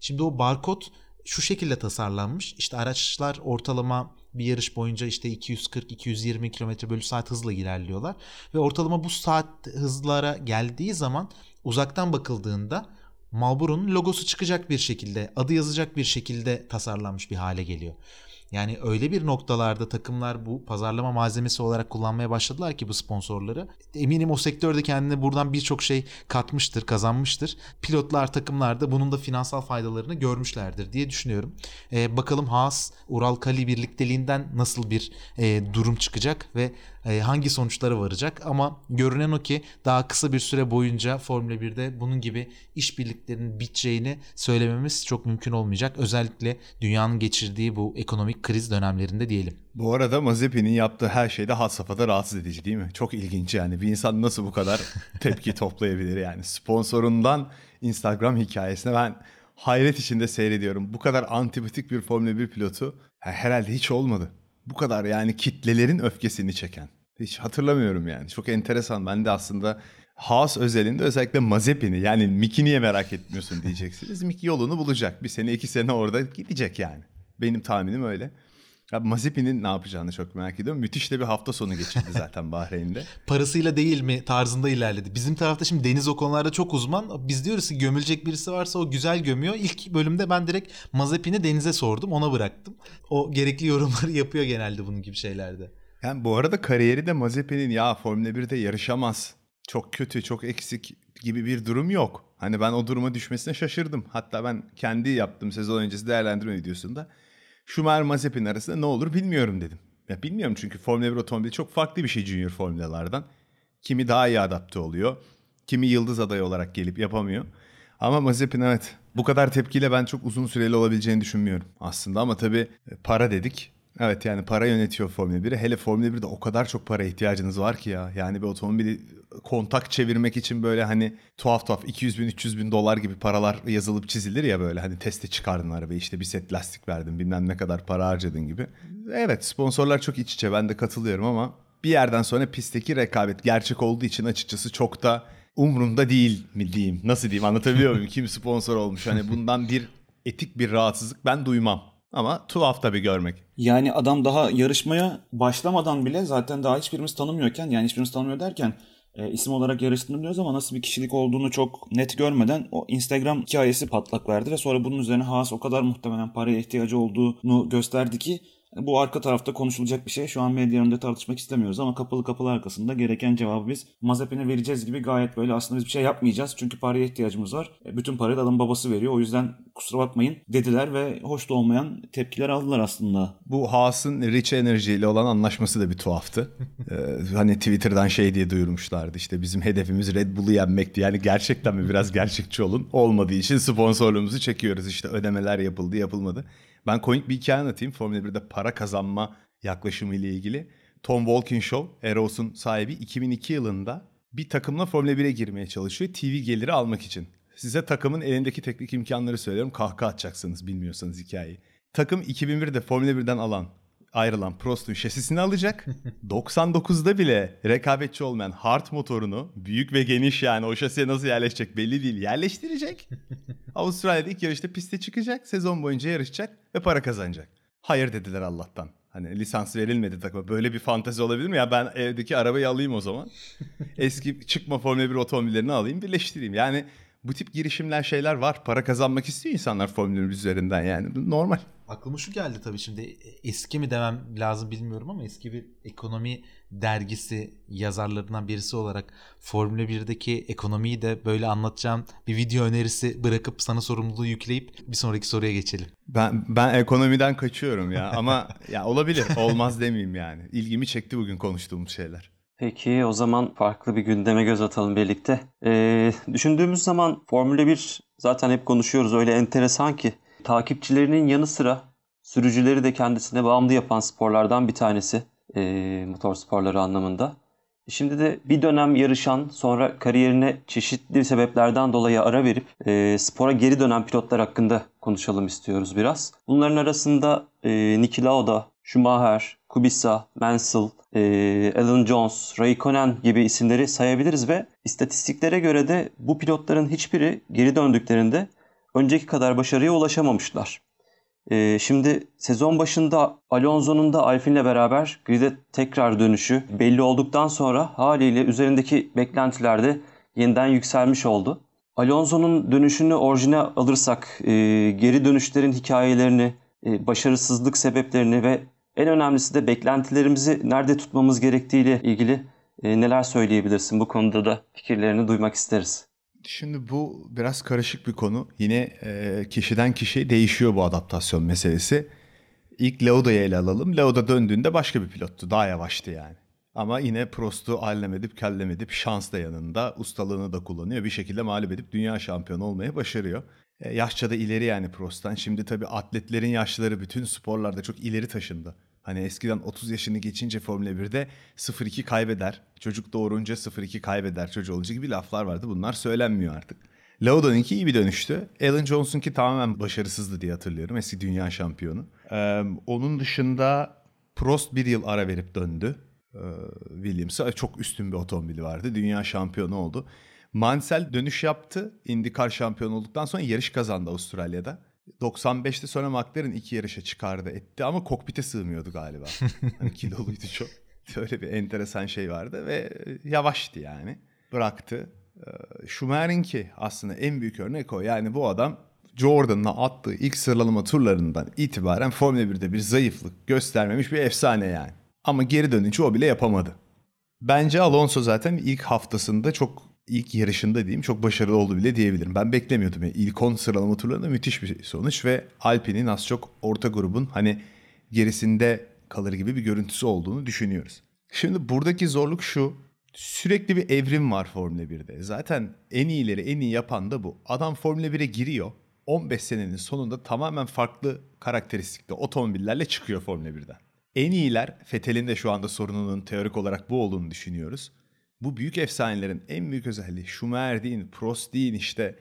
Şimdi o barkod şu şekilde tasarlanmış. İşte araçlar ortalama bir yarış boyunca işte 240-220 km bölü saat hızla ilerliyorlar. Ve ortalama bu saat hızlara geldiği zaman uzaktan bakıldığında Marlboro'nun logosu çıkacak bir şekilde, adı yazacak bir şekilde tasarlanmış bir hale geliyor. Yani öyle bir noktalarda takımlar bu pazarlama malzemesi olarak kullanmaya başladılar ki bu sponsorları. Eminim o sektörde kendine buradan birçok şey katmıştır, kazanmıştır. Pilotlar, takımlar da bunun da finansal faydalarını görmüşlerdir diye düşünüyorum. Ee, bakalım Haas, Ural Kali birlikteliğinden nasıl bir e, durum çıkacak ve e, hangi sonuçlara varacak ama görünen o ki daha kısa bir süre boyunca Formula 1'de bunun gibi işbirliklerinin biteceğini söylememiz çok mümkün olmayacak. Özellikle dünyanın geçirdiği bu ekonomik kriz dönemlerinde diyelim. Bu arada Mazepin'in yaptığı her şey de had safhada rahatsız edici değil mi? Çok ilginç yani. Bir insan nasıl bu kadar tepki toplayabilir yani. Sponsorundan Instagram hikayesine ben hayret içinde seyrediyorum. Bu kadar antipatik bir Formula 1 pilotu herhalde hiç olmadı bu kadar yani kitlelerin öfkesini çeken. Hiç hatırlamıyorum yani. Çok enteresan. Ben de aslında Haas özelinde özellikle Mazepin'i yani Mick'i merak etmiyorsun diyeceksiniz. Mick yolunu bulacak. Bir sene iki sene orada gidecek yani. Benim tahminim öyle. Abi Mazepin'in ne yapacağını çok merak ediyorum. Müthiş de bir hafta sonu geçirdi zaten Bahreyn'de. Parasıyla değil mi tarzında ilerledi. Bizim tarafta şimdi Deniz o konularda çok uzman. Biz diyoruz ki gömülecek birisi varsa o güzel gömüyor. İlk bölümde ben direkt Mazepin'i Deniz'e sordum. Ona bıraktım. O gerekli yorumları yapıyor genelde bunun gibi şeylerde. Yani bu arada kariyeri de Mazepin'in ya Formula 1'de yarışamaz. Çok kötü, çok eksik gibi bir durum yok. Hani ben o duruma düşmesine şaşırdım. Hatta ben kendi yaptığım sezon öncesi değerlendirme videosunda Schumacher Mazepin arasında ne olur bilmiyorum dedim. Ya bilmiyorum çünkü Formula 1 otomobili çok farklı bir şey Junior formülalardan. Kimi daha iyi adapte oluyor. Kimi yıldız adayı olarak gelip yapamıyor. Ama Mazepin evet bu kadar tepkiyle ben çok uzun süreli olabileceğini düşünmüyorum aslında. Ama tabii e, para dedik. Evet yani para yönetiyor Formula 1'i. Hele Formula 1'de o kadar çok para ihtiyacınız var ki ya. Yani bir otomobili kontak çevirmek için böyle hani tuhaf tuhaf 200 bin 300 bin dolar gibi paralar yazılıp çizilir ya böyle hani teste çıkardın arabayı işte bir set lastik verdin bilmem ne kadar para harcadın gibi. Evet sponsorlar çok iç içe ben de katılıyorum ama bir yerden sonra pistteki rekabet gerçek olduğu için açıkçası çok da umurumda değil mi diyeyim. Nasıl diyeyim anlatabiliyor muyum? Kim sponsor olmuş hani bundan bir etik bir rahatsızlık ben duymam. Ama tuhaf tabii görmek. Yani adam daha yarışmaya başlamadan bile zaten daha hiçbirimiz tanımıyorken yani hiçbirimiz tanımıyor derken e, isim olarak yarıştığını biliyoruz ama nasıl bir kişilik olduğunu çok net görmeden o Instagram hikayesi patlak verdi ve sonra bunun üzerine Haas o kadar muhtemelen paraya ihtiyacı olduğunu gösterdi ki bu arka tarafta konuşulacak bir şey. Şu an medya önünde tartışmak istemiyoruz ama kapalı kapılı arkasında gereken cevabı biz Mazepin'e vereceğiz gibi gayet böyle aslında biz bir şey yapmayacağız. Çünkü paraya ihtiyacımız var. E, bütün parayı da adamın babası veriyor. O yüzden kusura bakmayın dediler ve hoş da olmayan tepkiler aldılar aslında. Bu Haas'ın Rich Energy ile olan anlaşması da bir tuhaftı. ee, hani Twitter'dan şey diye duyurmuşlardı işte bizim hedefimiz Red Bull'u yenmekti. Yani gerçekten mi biraz gerçekçi olun. Olmadığı için sponsorluğumuzu çekiyoruz. İşte ödemeler yapıldı yapılmadı. Ben komik bir hikaye anlatayım. Formula 1'de para kazanma yaklaşımı ile ilgili. Tom Walkinshaw, Eros'un sahibi 2002 yılında bir takımla Formula 1'e girmeye çalışıyor. TV geliri almak için. Size takımın elindeki teknik imkanları söylüyorum. Kahkaha atacaksınız bilmiyorsanız hikayeyi. Takım 2001'de Formula 1'den alan ayrılan Prost'un şasisini alacak. 99'da bile rekabetçi olmayan Hart motorunu büyük ve geniş yani o şasiye nasıl yerleşecek belli değil yerleştirecek. Avustralya'da ilk yarışta piste çıkacak. Sezon boyunca yarışacak ve para kazanacak. Hayır dediler Allah'tan. Hani lisans verilmedi takıma. Böyle bir fantezi olabilir mi? Ya ben evdeki arabayı alayım o zaman. Eski çıkma Formula 1 otomobillerini alayım birleştireyim. Yani bu tip girişimler şeyler var. Para kazanmak istiyor insanlar Formula 1 üzerinden yani. Normal. Aklıma şu geldi tabii şimdi eski mi demem lazım bilmiyorum ama eski bir ekonomi dergisi yazarlarından birisi olarak Formula 1'deki ekonomiyi de böyle anlatacağım bir video önerisi bırakıp sana sorumluluğu yükleyip bir sonraki soruya geçelim. Ben ben ekonomiden kaçıyorum ya ama ya olabilir olmaz demeyeyim yani. İlgimi çekti bugün konuştuğumuz şeyler. Peki o zaman farklı bir gündeme göz atalım birlikte. Ee, düşündüğümüz zaman Formula 1 zaten hep konuşuyoruz öyle enteresan ki takipçilerinin yanı sıra sürücüleri de kendisine bağımlı yapan sporlardan bir tanesi e, motor sporları anlamında. Şimdi de bir dönem yarışan sonra kariyerine çeşitli sebeplerden dolayı ara verip e, spora geri dönen pilotlar hakkında konuşalım istiyoruz biraz. Bunların arasında e, Niki Lauda, Schumacher, Kubica, Mansell, e, Alan Jones, Raikkonen gibi isimleri sayabiliriz ve istatistiklere göre de bu pilotların hiçbiri geri döndüklerinde önceki kadar başarıya ulaşamamışlar. Ee, şimdi sezon başında Alonso'nun da Alpine'le beraber grid'e tekrar dönüşü belli olduktan sonra haliyle üzerindeki beklentiler de yeniden yükselmiş oldu. Alonso'nun dönüşünü orijine alırsak e, geri dönüşlerin hikayelerini, e, başarısızlık sebeplerini ve en önemlisi de beklentilerimizi nerede tutmamız gerektiğiyle ilgili e, neler söyleyebilirsin? Bu konuda da fikirlerini duymak isteriz. Şimdi bu biraz karışık bir konu. Yine e, kişiden kişiye değişiyor bu adaptasyon meselesi. İlk Lauda'yı ele alalım. Lauda döndüğünde başka bir pilottu. Daha yavaştı yani. Ama yine Prost'u allem edip kellem edip şans da yanında ustalığını da kullanıyor. Bir şekilde mağlup edip dünya şampiyonu olmayı başarıyor. E, yaşça da ileri yani Prost'tan. Şimdi tabii atletlerin yaşları bütün sporlarda çok ileri taşındı. Hani eskiden 30 yaşını geçince Formula 1'de 0-2 kaybeder. Çocuk doğurunca 0-2 kaybeder çocuğu olunca gibi laflar vardı. Bunlar söylenmiyor artık. Lauda'nınki iyi bir dönüştü. Alan Jones'unki tamamen başarısızdı diye hatırlıyorum. Eski dünya şampiyonu. Ee, onun dışında Prost bir yıl ara verip döndü. Ee, Williams'a çok üstün bir otomobili vardı. Dünya şampiyonu oldu. Mansell dönüş yaptı. IndyCar şampiyonu olduktan sonra yarış kazandı Avustralya'da. 95'te sonra McLaren iki yarışa çıkardı etti ama kokpite sığmıyordu galiba. hani kiloluydu çok. Öyle bir enteresan şey vardı ve yavaştı yani. Bıraktı. Ee, Schumacher'inki aslında en büyük örnek o. Yani bu adam Jordan'la attığı ilk sıralama turlarından itibaren Formula 1'de bir zayıflık göstermemiş bir efsane yani. Ama geri dönünce o bile yapamadı. Bence Alonso zaten ilk haftasında çok ilk yarışında diyeyim çok başarılı oldu bile diyebilirim. Ben beklemiyordum. Yani ilk 10 sıralama turlarında müthiş bir sonuç ve Alpine'in az çok orta grubun hani gerisinde kalır gibi bir görüntüsü olduğunu düşünüyoruz. Şimdi buradaki zorluk şu. Sürekli bir evrim var Formula 1'de. Zaten en iyileri en iyi yapan da bu. Adam Formula 1'e giriyor. 15 senenin sonunda tamamen farklı karakteristikte otomobillerle çıkıyor Formula 1'den. En iyiler, Fethel'in de şu anda sorununun teorik olarak bu olduğunu düşünüyoruz bu büyük efsanelerin en büyük özelliği Schumacher deyin, Prost deyin işte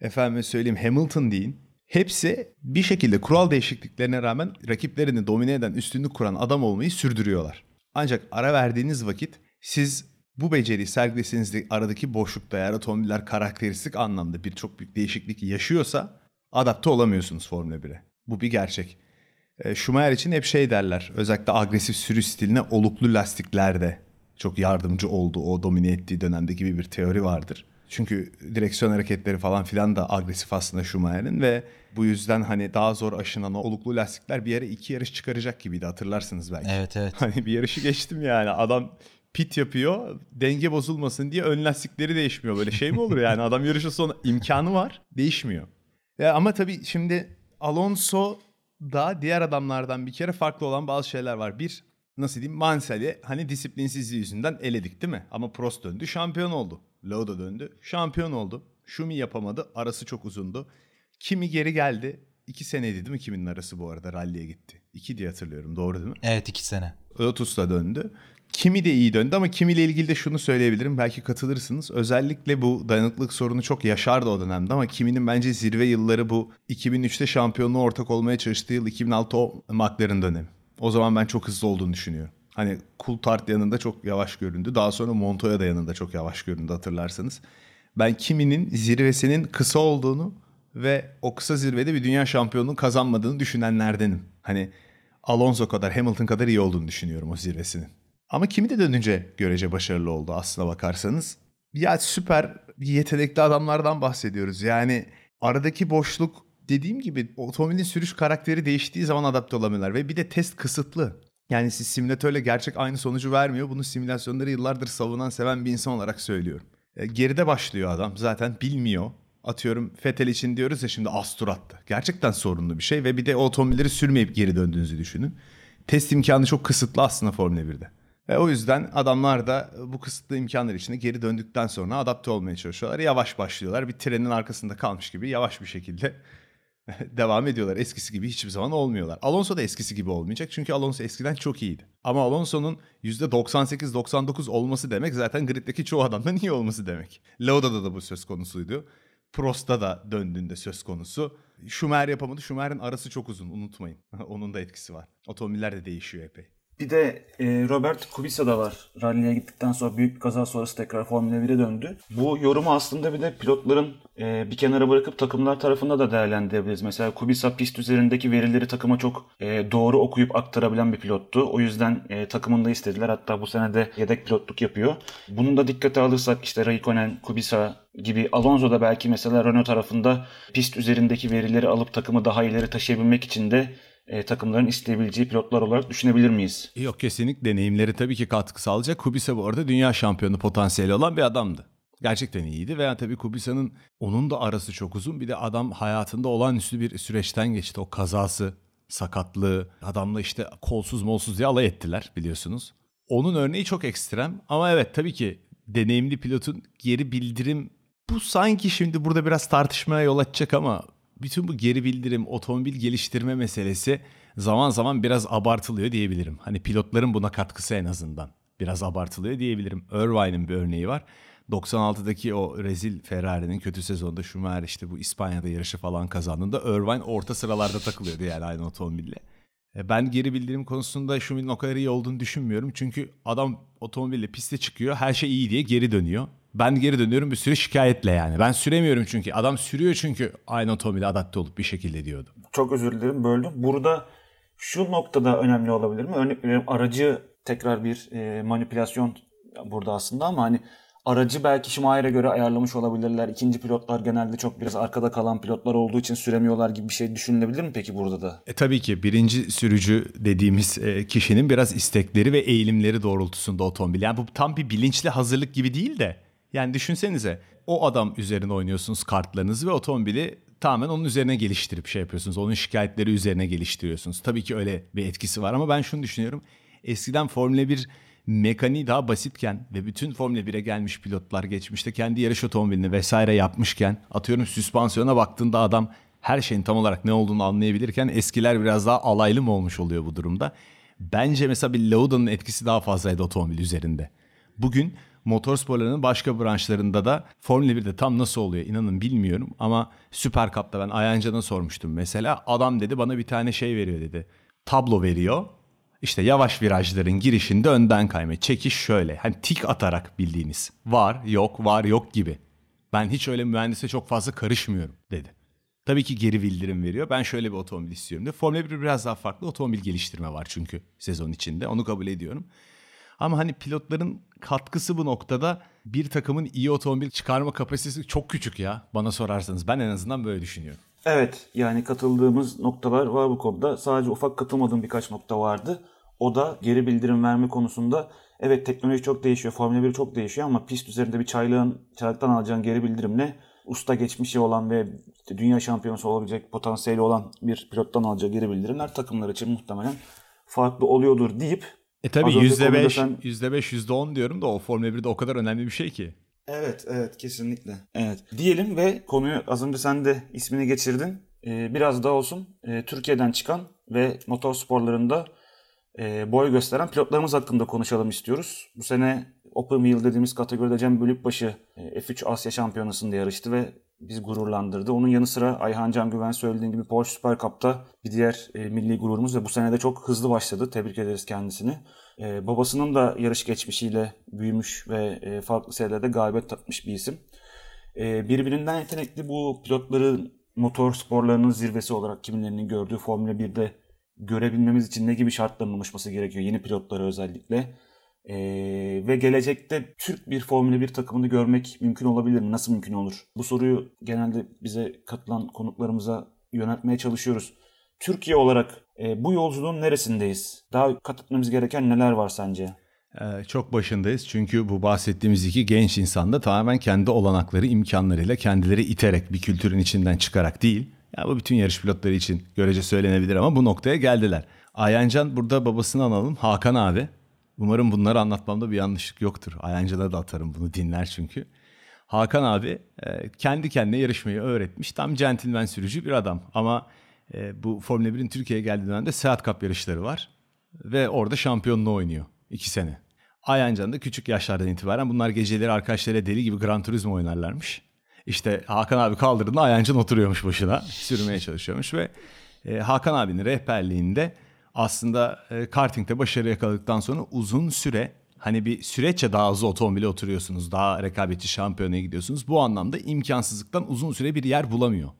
efendim söyleyeyim Hamilton deyin. Hepsi bir şekilde kural değişikliklerine rağmen rakiplerini domine eden, üstünlük kuran adam olmayı sürdürüyorlar. Ancak ara verdiğiniz vakit siz bu beceriyi sergileseniz aradaki boşlukta eğer otomobiller karakteristik anlamda birçok büyük değişiklik yaşıyorsa adapte olamıyorsunuz Formula 1'e. Bu bir gerçek. E, Schumacher için hep şey derler. Özellikle agresif sürüş stiline oluklu lastiklerde çok yardımcı oldu. O domine ettiği dönemde gibi bir teori vardır. Çünkü direksiyon hareketleri falan filan da agresif aslında Schumacher'in ve bu yüzden hani daha zor aşınan o oluklu lastikler bir yere iki yarış çıkaracak gibiydi hatırlarsınız belki. Evet evet. Hani bir yarışı geçtim yani adam pit yapıyor denge bozulmasın diye ön lastikleri değişmiyor. Böyle şey mi olur yani adam yarışın sonu imkanı var değişmiyor. Ya ama tabii şimdi Alonso da diğer adamlardan bir kere farklı olan bazı şeyler var. Bir nasıl diyeyim Mansel'i hani disiplinsizliği yüzünden eledik değil mi? Ama Prost döndü şampiyon oldu. Lauda döndü şampiyon oldu. Şumi yapamadı arası çok uzundu. Kimi geri geldi. İki seneydi değil mi kiminin arası bu arada ralliye gitti. İki diye hatırlıyorum doğru değil mi? Evet iki sene. Lotus'la döndü. Kimi de iyi döndü ama kimiyle ilgili de şunu söyleyebilirim. Belki katılırsınız. Özellikle bu dayanıklık sorunu çok yaşardı o dönemde ama kiminin bence zirve yılları bu 2003'te şampiyonluğa ortak olmaya çalıştığı yıl 2006 o McLaren dönemi. O zaman ben çok hızlı olduğunu düşünüyorum. Hani Coulthard yanında çok yavaş göründü. Daha sonra Montoya da yanında çok yavaş göründü hatırlarsanız. Ben kiminin zirvesinin kısa olduğunu ve o kısa zirvede bir dünya şampiyonluğu kazanmadığını düşünenlerdenim. Hani Alonso kadar Hamilton kadar iyi olduğunu düşünüyorum o zirvesinin. Ama kimi de dönünce görece başarılı oldu aslına bakarsanız. Ya süper yetenekli adamlardan bahsediyoruz. Yani aradaki boşluk dediğim gibi otomobilin sürüş karakteri değiştiği zaman adapte olamıyorlar. Ve bir de test kısıtlı. Yani siz simülatörle gerçek aynı sonucu vermiyor. Bunu simülasyonları yıllardır savunan seven bir insan olarak söylüyorum. E, geride başlıyor adam zaten bilmiyor. Atıyorum Fetel için diyoruz ya şimdi Astur attı. Gerçekten sorunlu bir şey ve bir de otomobilleri sürmeyip geri döndüğünüzü düşünün. Test imkanı çok kısıtlı aslında Formula 1'de. Ve o yüzden adamlar da bu kısıtlı imkanlar içinde geri döndükten sonra adapte olmaya çalışıyorlar. Yavaş başlıyorlar. Bir trenin arkasında kalmış gibi yavaş bir şekilde devam ediyorlar. Eskisi gibi hiçbir zaman olmuyorlar. Alonso da eskisi gibi olmayacak. Çünkü Alonso eskiden çok iyiydi. Ama Alonso'nun %98-99 olması demek zaten griddeki çoğu adamdan iyi olması demek. Lauda'da da bu söz konusuydu. Prost'a da döndüğünde söz konusu. Schumacher yapamadı. Schumacher'in arası çok uzun unutmayın. Onun da etkisi var. Otomobiller de değişiyor epey. Bir de e, Robert Kubica da var. Rally'e gittikten sonra büyük bir kaza sonrası tekrar Formula 1'e döndü. Bu yorumu aslında bir de pilotların e, bir kenara bırakıp takımlar tarafında da değerlendirebiliriz. Mesela Kubica pist üzerindeki verileri takıma çok e, doğru okuyup aktarabilen bir pilottu. O yüzden e, takımında istediler. Hatta bu sene de yedek pilotluk yapıyor. Bunu da dikkate alırsak işte Raikkonen, Kubica gibi Alonso da belki mesela Renault tarafında pist üzerindeki verileri alıp takımı daha ileri taşıyabilmek için de e, takımların isteyebileceği pilotlar olarak düşünebilir miyiz? Yok kesinlikle deneyimleri tabii ki katkı sağlayacak. Kubica bu arada dünya şampiyonu potansiyeli olan bir adamdı. Gerçekten iyiydi veya tabii Kubica'nın onun da arası çok uzun. Bir de adam hayatında olağanüstü bir süreçten geçti. O kazası, sakatlığı, adamla işte kolsuz molsuz diye alay ettiler biliyorsunuz. Onun örneği çok ekstrem ama evet tabii ki deneyimli pilotun geri bildirim bu sanki şimdi burada biraz tartışmaya yol açacak ama bütün bu geri bildirim, otomobil geliştirme meselesi zaman zaman biraz abartılıyor diyebilirim. Hani pilotların buna katkısı en azından biraz abartılıyor diyebilirim. Irvine'in bir örneği var. 96'daki o rezil Ferrari'nin kötü sezonda Schumacher işte bu İspanya'da yarışı falan kazandığında Irvine orta sıralarda takılıyordu yani aynı otomobille. E, ben geri bildirim konusunda Schumacher'in o kadar iyi olduğunu düşünmüyorum. Çünkü adam otomobille piste çıkıyor her şey iyi diye geri dönüyor. Ben geri dönüyorum bir sürü şikayetle yani. Ben süremiyorum çünkü. Adam sürüyor çünkü aynı otomobile adapte olup bir şekilde diyordu. Çok özür dilerim böldüm. Burada şu noktada önemli olabilir mi? Örnek veriyorum aracı tekrar bir e, manipülasyon burada aslında ama hani aracı belki Schumacher'e göre ayarlamış olabilirler. İkinci pilotlar genelde çok biraz arkada kalan pilotlar olduğu için süremiyorlar gibi bir şey düşünülebilir mi peki burada da? E, tabii ki birinci sürücü dediğimiz e, kişinin biraz istekleri ve eğilimleri doğrultusunda otomobil. Yani bu tam bir bilinçli hazırlık gibi değil de yani düşünsenize o adam üzerine oynuyorsunuz kartlarınızı ve otomobili tamamen onun üzerine geliştirip şey yapıyorsunuz. Onun şikayetleri üzerine geliştiriyorsunuz. Tabii ki öyle bir etkisi var ama ben şunu düşünüyorum. Eskiden Formula 1 mekaniği daha basitken ve bütün Formula 1'e gelmiş pilotlar geçmişte kendi yarış otomobilini vesaire yapmışken atıyorum süspansiyona baktığında adam her şeyin tam olarak ne olduğunu anlayabilirken eskiler biraz daha alaylı mı olmuş oluyor bu durumda. Bence mesela bir Lauda'nın etkisi daha fazlaydı otomobil üzerinde. Bugün motorsporlarının başka branşlarında da Formula 1'de tam nasıl oluyor inanın bilmiyorum ama Süper Cup'ta ben Ayancan'a sormuştum mesela. Adam dedi bana bir tane şey veriyor dedi. Tablo veriyor. İşte yavaş virajların girişinde önden kayma. Çekiş şöyle. Hani tik atarak bildiğiniz. Var, yok, var, yok gibi. Ben hiç öyle mühendise çok fazla karışmıyorum dedi. Tabii ki geri bildirim veriyor. Ben şöyle bir otomobil istiyorum de. Formula 1 biraz daha farklı otomobil geliştirme var çünkü sezon içinde. Onu kabul ediyorum. Ama hani pilotların katkısı bu noktada bir takımın iyi otomobil çıkarma kapasitesi çok küçük ya bana sorarsanız. Ben en azından böyle düşünüyorum. Evet yani katıldığımız noktalar var bu konuda. Sadece ufak katılmadığım birkaç nokta vardı. O da geri bildirim verme konusunda evet teknoloji çok değişiyor. Formula 1 çok değişiyor ama pist üzerinde bir çaylığın, çaylıktan alacağın geri bildirimle usta geçmişi olan ve dünya şampiyonası olabilecek potansiyeli olan bir pilottan alacağı geri bildirimler takımlar için muhtemelen farklı oluyordur deyip e tabi %5, sen... %5, %10 diyorum da o Formula 1'de o kadar önemli bir şey ki. Evet, evet kesinlikle. Evet. Diyelim ve konuyu az önce sen de ismini geçirdin. Ee, biraz daha olsun e, Türkiye'den çıkan ve motor sporlarında e, boy gösteren pilotlarımız hakkında konuşalım istiyoruz. Bu sene Open Wheel dediğimiz kategoride Cem Bölükbaşı e, F3 Asya Şampiyonası'nda yarıştı ve bizi gururlandırdı. Onun yanı sıra Ayhan Can Güven söylediğin gibi Porsche Super Cup'ta bir diğer e, milli gururumuz ve bu sene de çok hızlı başladı. Tebrik ederiz kendisini. E, babasının da yarış geçmişiyle büyümüş ve e, farklı serilerde galibiyet tatmış bir isim. E, birbirinden yetenekli bu pilotların motor sporlarının zirvesi olarak kimilerinin gördüğü Formula 1'de görebilmemiz için ne gibi şartların oluşması gerekiyor yeni pilotları özellikle. Ee, ve gelecekte Türk bir Formula 1 takımını görmek mümkün olabilir mi? Nasıl mümkün olur? Bu soruyu genelde bize katılan konuklarımıza yöneltmeye çalışıyoruz. Türkiye olarak e, bu yolculuğun neresindeyiz? Daha kat etmemiz gereken neler var sence? Ee, çok başındayız çünkü bu bahsettiğimiz iki genç insan da tamamen kendi olanakları, imkanlarıyla kendileri iterek bir kültürün içinden çıkarak değil. Ya bu bütün yarış pilotları için görece söylenebilir ama bu noktaya geldiler. Ayancan burada babasını analım Hakan abi. Umarım bunları anlatmamda bir yanlışlık yoktur. Ayancı'da da atarım bunu dinler çünkü. Hakan abi e, kendi kendine yarışmayı öğretmiş. Tam centilmen sürücü bir adam. Ama e, bu Formula 1'in Türkiye'ye geldiği dönemde Seat Cup yarışları var. Ve orada şampiyonluğu oynuyor. iki sene. Ayancan da küçük yaşlardan itibaren bunlar geceleri arkadaşlarıyla deli gibi Gran Turismo oynarlarmış. İşte Hakan abi kaldırdığında Ayancan oturuyormuş başına. Sürmeye çalışıyormuş ve e, Hakan abinin rehberliğinde aslında e, kartingde başarı yakaladıktan sonra uzun süre hani bir süreççe daha hızlı otomobile oturuyorsunuz. Daha rekabetçi şampiyonaya gidiyorsunuz. Bu anlamda imkansızlıktan uzun süre bir yer bulamıyor.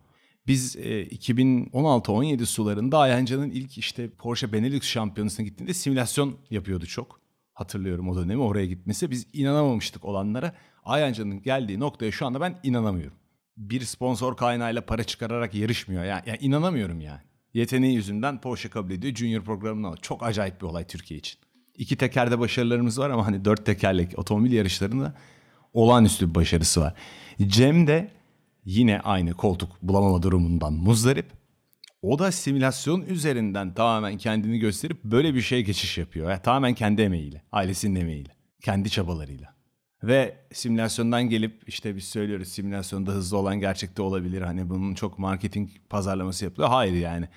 Biz e, 2016-17 sularında Ayanca'nın ilk işte Porsche Benelux şampiyonasına gittiğinde simülasyon yapıyordu çok. Hatırlıyorum o dönemi oraya gitmesi. Biz inanamamıştık olanlara. Ayanca'nın geldiği noktaya şu anda ben inanamıyorum. Bir sponsor kaynağıyla para çıkararak yarışmıyor. Yani, yani inanamıyorum yani yeteneği yüzünden Porsche kabul ediyor. Junior programını alıyor. Çok acayip bir olay Türkiye için. İki tekerde başarılarımız var ama hani dört tekerlek otomobil yarışlarında olağanüstü bir başarısı var. Cem de yine aynı koltuk bulamama durumundan muzdarip. O da simülasyon üzerinden tamamen kendini gösterip böyle bir şeye geçiş yapıyor. Yani tamamen kendi emeğiyle, ailesinin emeğiyle, kendi çabalarıyla. Ve simülasyondan gelip işte biz söylüyoruz simülasyonda hızlı olan gerçekte olabilir. Hani bunun çok marketing pazarlaması yapılıyor. Hayır yani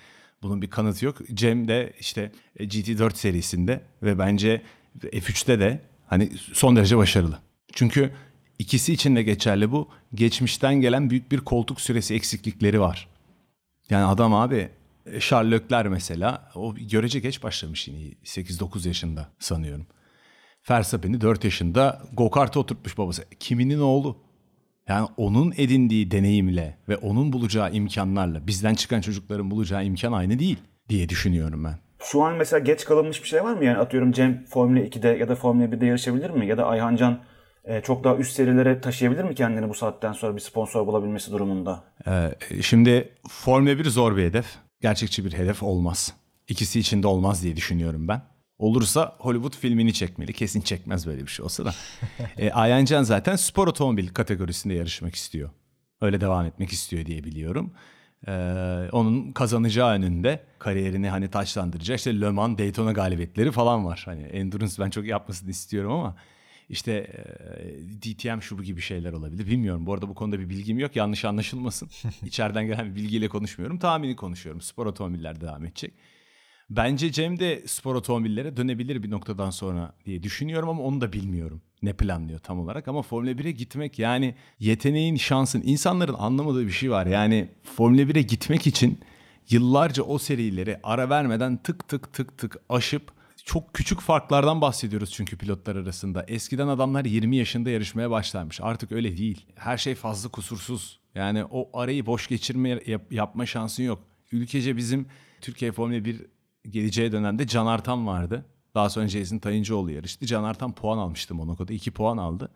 bunun bir kanıtı yok. Cem de işte e, GT4 serisinde ve bence F3'te de hani son derece başarılı. Çünkü ikisi için de geçerli bu. Geçmişten gelen büyük bir koltuk süresi eksiklikleri var. Yani adam abi e, Leclerc mesela o görece geç başlamış yine 8-9 yaşında sanıyorum. Verstappen'i 4 yaşında go-kart'a oturtmuş babası. Kiminin oğlu. Yani onun edindiği deneyimle ve onun bulacağı imkanlarla bizden çıkan çocukların bulacağı imkan aynı değil diye düşünüyorum ben. Şu an mesela geç kalınmış bir şey var mı? Yani atıyorum Cem Formula 2'de ya da Formula 1'de yarışabilir mi? Ya da Ayhan Can e, çok daha üst serilere taşıyabilir mi kendini bu saatten sonra bir sponsor bulabilmesi durumunda? Ee, şimdi Formula 1 zor bir hedef. Gerçekçi bir hedef olmaz. İkisi için de olmaz diye düşünüyorum ben. Olursa Hollywood filmini çekmeli. Kesin çekmez böyle bir şey olsa da. e, Ayancan zaten spor otomobil kategorisinde yarışmak istiyor. Öyle devam etmek istiyor diye biliyorum. Ee, onun kazanacağı önünde kariyerini hani taçlandıracak işte Le Mans Daytona galibiyetleri falan var. Hani endurance ben çok yapmasını istiyorum ama işte e, DTM şu bu gibi şeyler olabilir. Bilmiyorum. Bu arada bu konuda bir bilgim yok. Yanlış anlaşılmasın. İçeriden gelen bir bilgiyle konuşmuyorum. Tahmini konuşuyorum. Spor otomobiller devam edecek. Bence Cem de spor otomobillere dönebilir bir noktadan sonra diye düşünüyorum ama onu da bilmiyorum. Ne planlıyor tam olarak ama Formula 1'e gitmek yani yeteneğin, şansın, insanların anlamadığı bir şey var. Yani Formula 1'e gitmek için yıllarca o serileri ara vermeden tık tık tık tık aşıp çok küçük farklardan bahsediyoruz çünkü pilotlar arasında. Eskiden adamlar 20 yaşında yarışmaya başlarmış. Artık öyle değil. Her şey fazla kusursuz. Yani o arayı boş geçirme yap, yapma şansın yok. Ülkece bizim Türkiye Formula 1 geleceğe dönemde Can Artan vardı. Daha sonra Jason Tayıncıoğlu yarıştı. Can Artan puan almıştı Monaco'da. 2 puan aldı.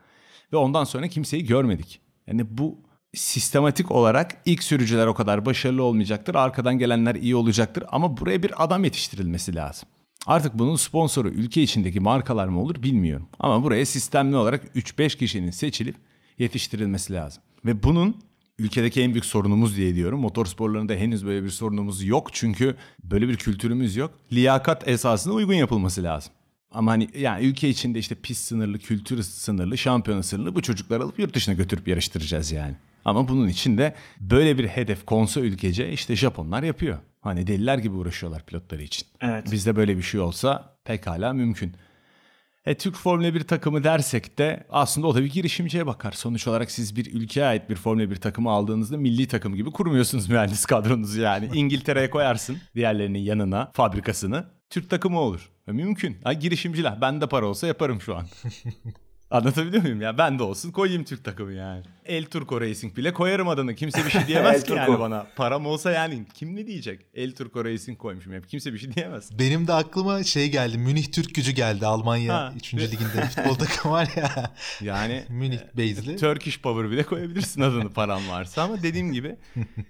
Ve ondan sonra kimseyi görmedik. Yani bu sistematik olarak ilk sürücüler o kadar başarılı olmayacaktır. Arkadan gelenler iyi olacaktır. Ama buraya bir adam yetiştirilmesi lazım. Artık bunun sponsoru ülke içindeki markalar mı olur bilmiyorum. Ama buraya sistemli olarak 3-5 kişinin seçilip yetiştirilmesi lazım. Ve bunun ülkedeki en büyük sorunumuz diye diyorum. Motorsporlarında henüz böyle bir sorunumuz yok. Çünkü böyle bir kültürümüz yok. Liyakat esasına uygun yapılması lazım. Ama hani yani ülke içinde işte pist sınırlı, kültür sınırlı, şampiyona sınırlı bu çocukları alıp yurt dışına götürüp yarıştıracağız yani. Ama bunun için de böyle bir hedef konsa ülkece işte Japonlar yapıyor. Hani deliler gibi uğraşıyorlar pilotları için. Evet. Bizde böyle bir şey olsa pekala mümkün. E, Türk Formula 1 takımı dersek de aslında o da bir girişimciye bakar. Sonuç olarak siz bir ülkeye ait bir Formula 1 takımı aldığınızda milli takım gibi kurmuyorsunuz mühendis kadronuzu yani. İngiltere'ye koyarsın diğerlerinin yanına fabrikasını. Türk takımı olur. E, mümkün. Ha, girişimciler. Ben de para olsa yaparım şu an. Anlatabiliyor muyum ya? Ben de olsun koyayım Türk takımı yani. El Turco Racing bile koyarım adını. Kimse bir şey diyemez ki yani bana. Param olsa yani kim ne diyecek? El Turco Racing koymuşum hep. Kimse bir şey diyemez. Benim de aklıma şey geldi. Münih Türk gücü geldi. Almanya 3. liginde futbol takımı var ya. Yani Münih base'li. Turkish Power bile koyabilirsin adını param varsa ama dediğim gibi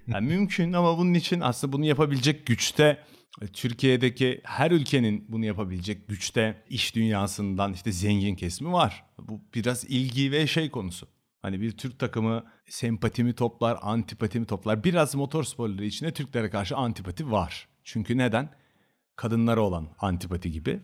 yani mümkün ama bunun için aslında bunu yapabilecek güçte Türkiye'deki her ülkenin bunu yapabilecek güçte iş dünyasından işte zengin kesimi var. Bu biraz ilgi ve şey konusu. Hani bir Türk takımı sempatimi toplar, antipatimi toplar. Biraz motor sporları içinde Türklere karşı antipati var. Çünkü neden? Kadınlara olan antipati gibi.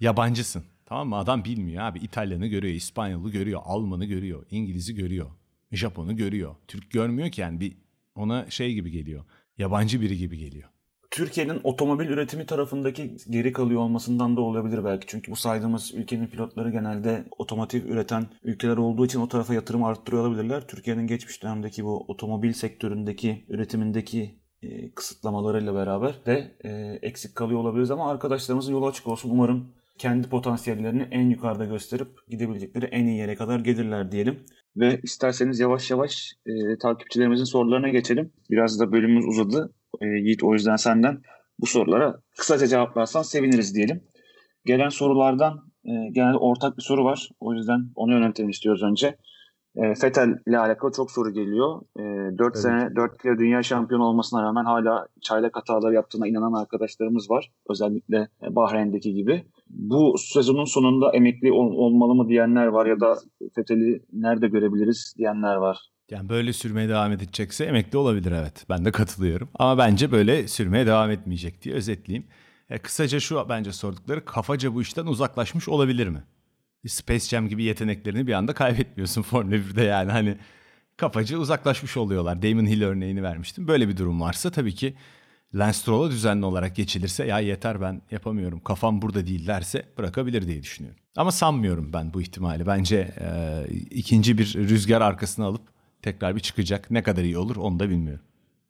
Yabancısın. Tamam mı? Adam bilmiyor abi. İtalyanı görüyor, İspanyolu görüyor, Almanı görüyor, İngiliz'i görüyor, Japon'u görüyor. Türk görmüyor ki yani bir ona şey gibi geliyor. Yabancı biri gibi geliyor. Türkiye'nin otomobil üretimi tarafındaki geri kalıyor olmasından da olabilir belki. Çünkü bu saydığımız ülkenin pilotları genelde otomotiv üreten ülkeler olduğu için o tarafa yatırım arttırıyor olabilirler. Türkiye'nin geçmiş dönemdeki bu otomobil sektöründeki üretimindeki e, kısıtlamalarıyla beraber de e, eksik kalıyor olabiliriz ama arkadaşlarımızın yolu açık olsun. Umarım kendi potansiyellerini en yukarıda gösterip gidebilecekleri en iyi yere kadar gelirler diyelim. Ve isterseniz yavaş yavaş e, takipçilerimizin sorularına geçelim. Biraz da bölümümüz uzadı. E, Yiğit o yüzden senden bu sorulara kısaca cevaplarsan seviniriz diyelim. Gelen sorulardan e, genelde ortak bir soru var. O yüzden onu yönetelim istiyoruz önce. E, Fetel ile alakalı çok soru geliyor. E, 4 evet. sene 4 kere dünya şampiyonu olmasına rağmen hala çaylak hatalar yaptığına inanan arkadaşlarımız var. Özellikle Bahreyn'deki gibi. Bu sezonun sonunda emekli ol, olmalı mı diyenler var ya da Fetel'i nerede görebiliriz diyenler var. Yani böyle sürmeye devam edecekse emekli olabilir evet. Ben de katılıyorum. Ama bence böyle sürmeye devam etmeyecek diye özetleyeyim. E, kısaca şu bence sordukları kafaca bu işten uzaklaşmış olabilir mi? Space Jam gibi yeteneklerini bir anda kaybetmiyorsun Formula 1'de yani hani kafaca uzaklaşmış oluyorlar. Damon Hill örneğini vermiştim. Böyle bir durum varsa tabii ki Lance Stroll'a düzenli olarak geçilirse ya yeter ben yapamıyorum kafam burada değil derse bırakabilir diye düşünüyorum. Ama sanmıyorum ben bu ihtimali. Bence e, ikinci bir rüzgar arkasına alıp tekrar bir çıkacak. Ne kadar iyi olur onu da bilmiyorum.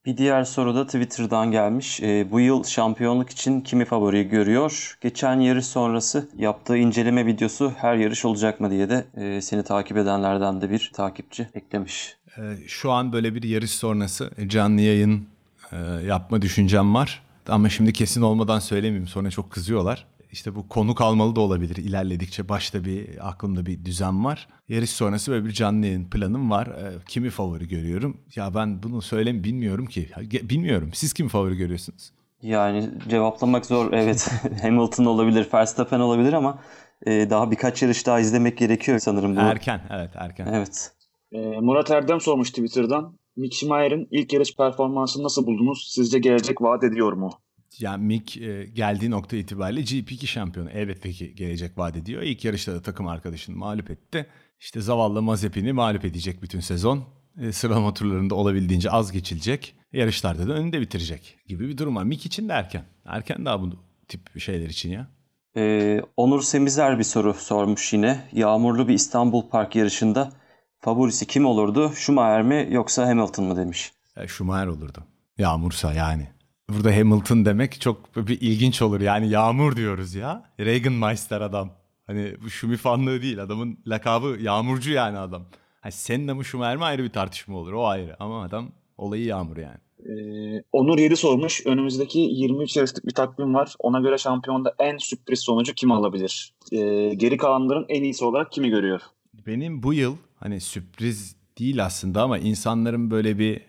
Bir diğer soru da Twitter'dan gelmiş. E, bu yıl şampiyonluk için kimi favori görüyor? Geçen yarış sonrası yaptığı inceleme videosu her yarış olacak mı diye de e, seni takip edenlerden de bir takipçi eklemiş. E, şu an böyle bir yarış sonrası canlı yayın e, yapma düşüncem var. Ama şimdi kesin olmadan söylemeyeyim sonra çok kızıyorlar. İşte bu konuk almalı da olabilir ilerledikçe. Başta bir aklımda bir düzen var. Yarış sonrası böyle bir canlı yayın planım var. E, kimi favori görüyorum? Ya ben bunu söylem bilmiyorum ki. Bilmiyorum. Siz kimi favori görüyorsunuz? Yani cevaplamak zor. Evet Hamilton olabilir, Verstappen olabilir ama e, daha birkaç yarış daha izlemek gerekiyor sanırım. Bu. Erken evet erken. Evet. E, Murat Erdem sormuş Twitter'dan. Mick Schumacher'in ilk yarış performansını nasıl buldunuz? Sizce gelecek vaat ediyor mu? Yani Mick e, geldiği nokta itibariyle GP2 şampiyonu elbette ki gelecek vaat ediyor. İlk yarışta da takım arkadaşını mağlup etti. İşte zavallı Mazepin'i mağlup edecek bütün sezon. E, sıralama turlarında olabildiğince az geçilecek. Yarışlarda da önünde bitirecek gibi bir durum var. Mick için de erken. Erken daha bunu tip şeyler için ya. Ee, Onur Semizer bir soru sormuş yine. Yağmurlu bir İstanbul Park yarışında favorisi kim olurdu? Schumacher mi yoksa Hamilton mı demiş. E, Schumacher olurdu. Yağmursa yani. Burada Hamilton demek çok bir ilginç olur. Yani yağmur diyoruz ya. Regenmeister adam. Hani bu Schumi fanlığı değil. Adamın lakabı yağmurcu yani adam. Hani Senna mı Schumacher mi ayrı bir tartışma olur. O ayrı. Ama adam olayı yağmur yani. Ee, Onur 7 sormuş. Önümüzdeki 23 yarışlık bir takvim var. Ona göre şampiyonda en sürpriz sonucu kim alabilir? Ee, geri kalanların en iyisi olarak kimi görüyor? Benim bu yıl hani sürpriz değil aslında ama insanların böyle bir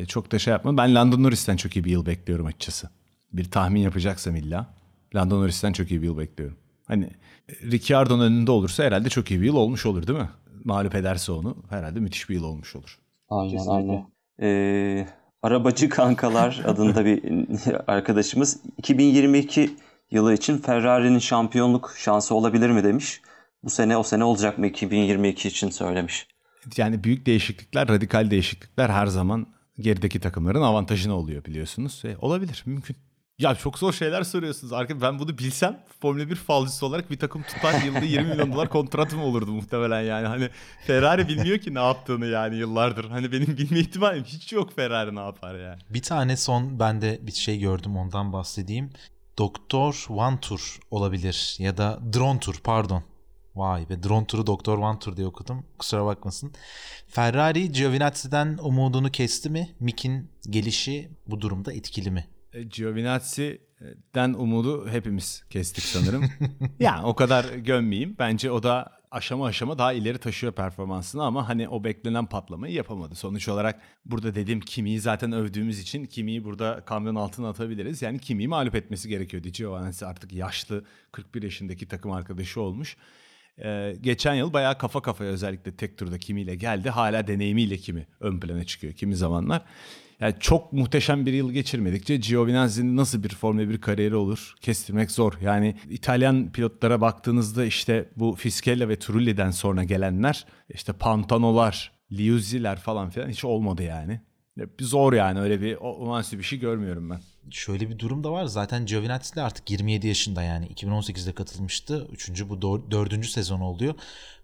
e, çok da şey yapma. Ben Lando Norris'ten çok iyi bir yıl bekliyorum açıkçası. Bir tahmin yapacaksam illa. Lando Norris'ten çok iyi bir yıl bekliyorum. Hani Ricciardo'nun önünde olursa herhalde çok iyi bir yıl olmuş olur değil mi? Mağlup ederse onu herhalde müthiş bir yıl olmuş olur. Aynen Kesinlikle. aynen. Ee, Arabacı Kankalar adında bir arkadaşımız 2022 yılı için Ferrari'nin şampiyonluk şansı olabilir mi demiş. Bu sene o sene olacak mı 2022 için söylemiş. Yani büyük değişiklikler, radikal değişiklikler her zaman gerideki takımların avantajına oluyor biliyorsunuz. E, olabilir, mümkün. Ya çok zor şeyler soruyorsunuz. Arkadaşlar ben bunu bilsem Formula 1 falcısı olarak bir takım tutar yılda 20 milyon dolar kontratım olurdu muhtemelen yani. Hani Ferrari bilmiyor ki ne yaptığını yani yıllardır. Hani benim bilme ihtimalim hiç yok Ferrari ne yapar yani. Bir tane son ben de bir şey gördüm ondan bahsedeyim. Doktor One Tour olabilir ya da Drone Tour pardon. Vay be drone turu Doktor One Tour diye okudum. Kusura bakmasın. Ferrari Giovinazzi'den umudunu kesti mi? Mick'in gelişi bu durumda etkili mi? E, Giovinazzi'den umudu hepimiz kestik sanırım. yani o kadar gömmeyeyim. Bence o da aşama aşama daha ileri taşıyor performansını ama hani o beklenen patlamayı yapamadı. Sonuç olarak burada dedim Kimi'yi zaten övdüğümüz için Kimi'yi burada kamyon altına atabiliriz. Yani Kimi'yi mağlup etmesi gerekiyordu. Giovanazzi artık yaşlı 41 yaşındaki takım arkadaşı olmuş. Ee, geçen yıl bayağı kafa kafaya özellikle tek turda kimiyle geldi. Hala deneyimiyle kimi ön plana çıkıyor kimi zamanlar. Yani çok muhteşem bir yıl geçirmedikçe Giovinazzi'nin nasıl bir Formula 1 kariyeri olur kestirmek zor. Yani İtalyan pilotlara baktığınızda işte bu Fischella ve Trulli'den sonra gelenler işte Pantanolar, Liuzzi'ler falan filan hiç olmadı yani. Zor yani öyle bir olağanüstü bir şey görmüyorum ben. Şöyle bir durum da var. Zaten Giovinazzi de artık 27 yaşında yani 2018'de katılmıştı. Üçüncü bu dördüncü sezon oluyor.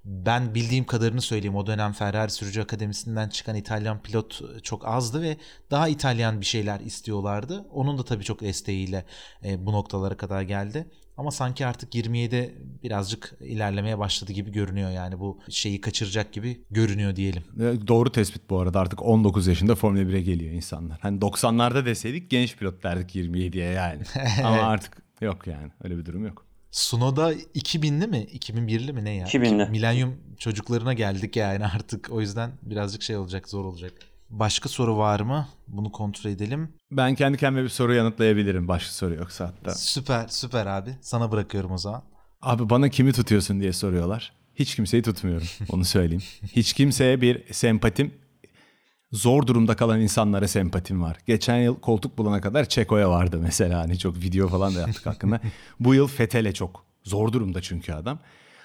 Ben bildiğim kadarını söyleyeyim. O dönem Ferrari Sürücü Akademisi'nden çıkan İtalyan pilot çok azdı ve daha İtalyan bir şeyler istiyorlardı. Onun da tabii çok desteğiyle e, bu noktalara kadar geldi. Ama sanki artık 27'de birazcık ilerlemeye başladı gibi görünüyor yani bu şeyi kaçıracak gibi görünüyor diyelim. Doğru tespit bu arada artık 19 yaşında Formula 1'e geliyor insanlar. Hani 90'larda deseydik genç pilot derdik 27'ye yani. Ama artık yok yani öyle bir durum yok. Sunoda 2000'li mi? 2001'li mi ne ya? 2000'li. Milenyum çocuklarına geldik yani artık. O yüzden birazcık şey olacak, zor olacak. Başka soru var mı? Bunu kontrol edelim. Ben kendi kendime bir soru yanıtlayabilirim. Başka soru yoksa hatta. Süper, süper abi. Sana bırakıyorum o zaman. Abi bana kimi tutuyorsun diye soruyorlar. Hiç kimseyi tutmuyorum. Onu söyleyeyim. Hiç kimseye bir sempatim zor durumda kalan insanlara sempatim var. Geçen yıl koltuk bulana kadar Çeko'ya vardı mesela. Hani çok video falan da yaptık hakkında. Bu yıl Fetel'e çok zor durumda çünkü adam.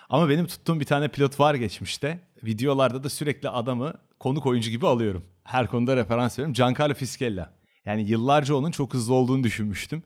Ama benim tuttuğum bir tane pilot var geçmişte. Videolarda da sürekli adamı konuk oyuncu gibi alıyorum. Her konuda referans veriyorum. Giancarlo Fischella. Yani yıllarca onun çok hızlı olduğunu düşünmüştüm.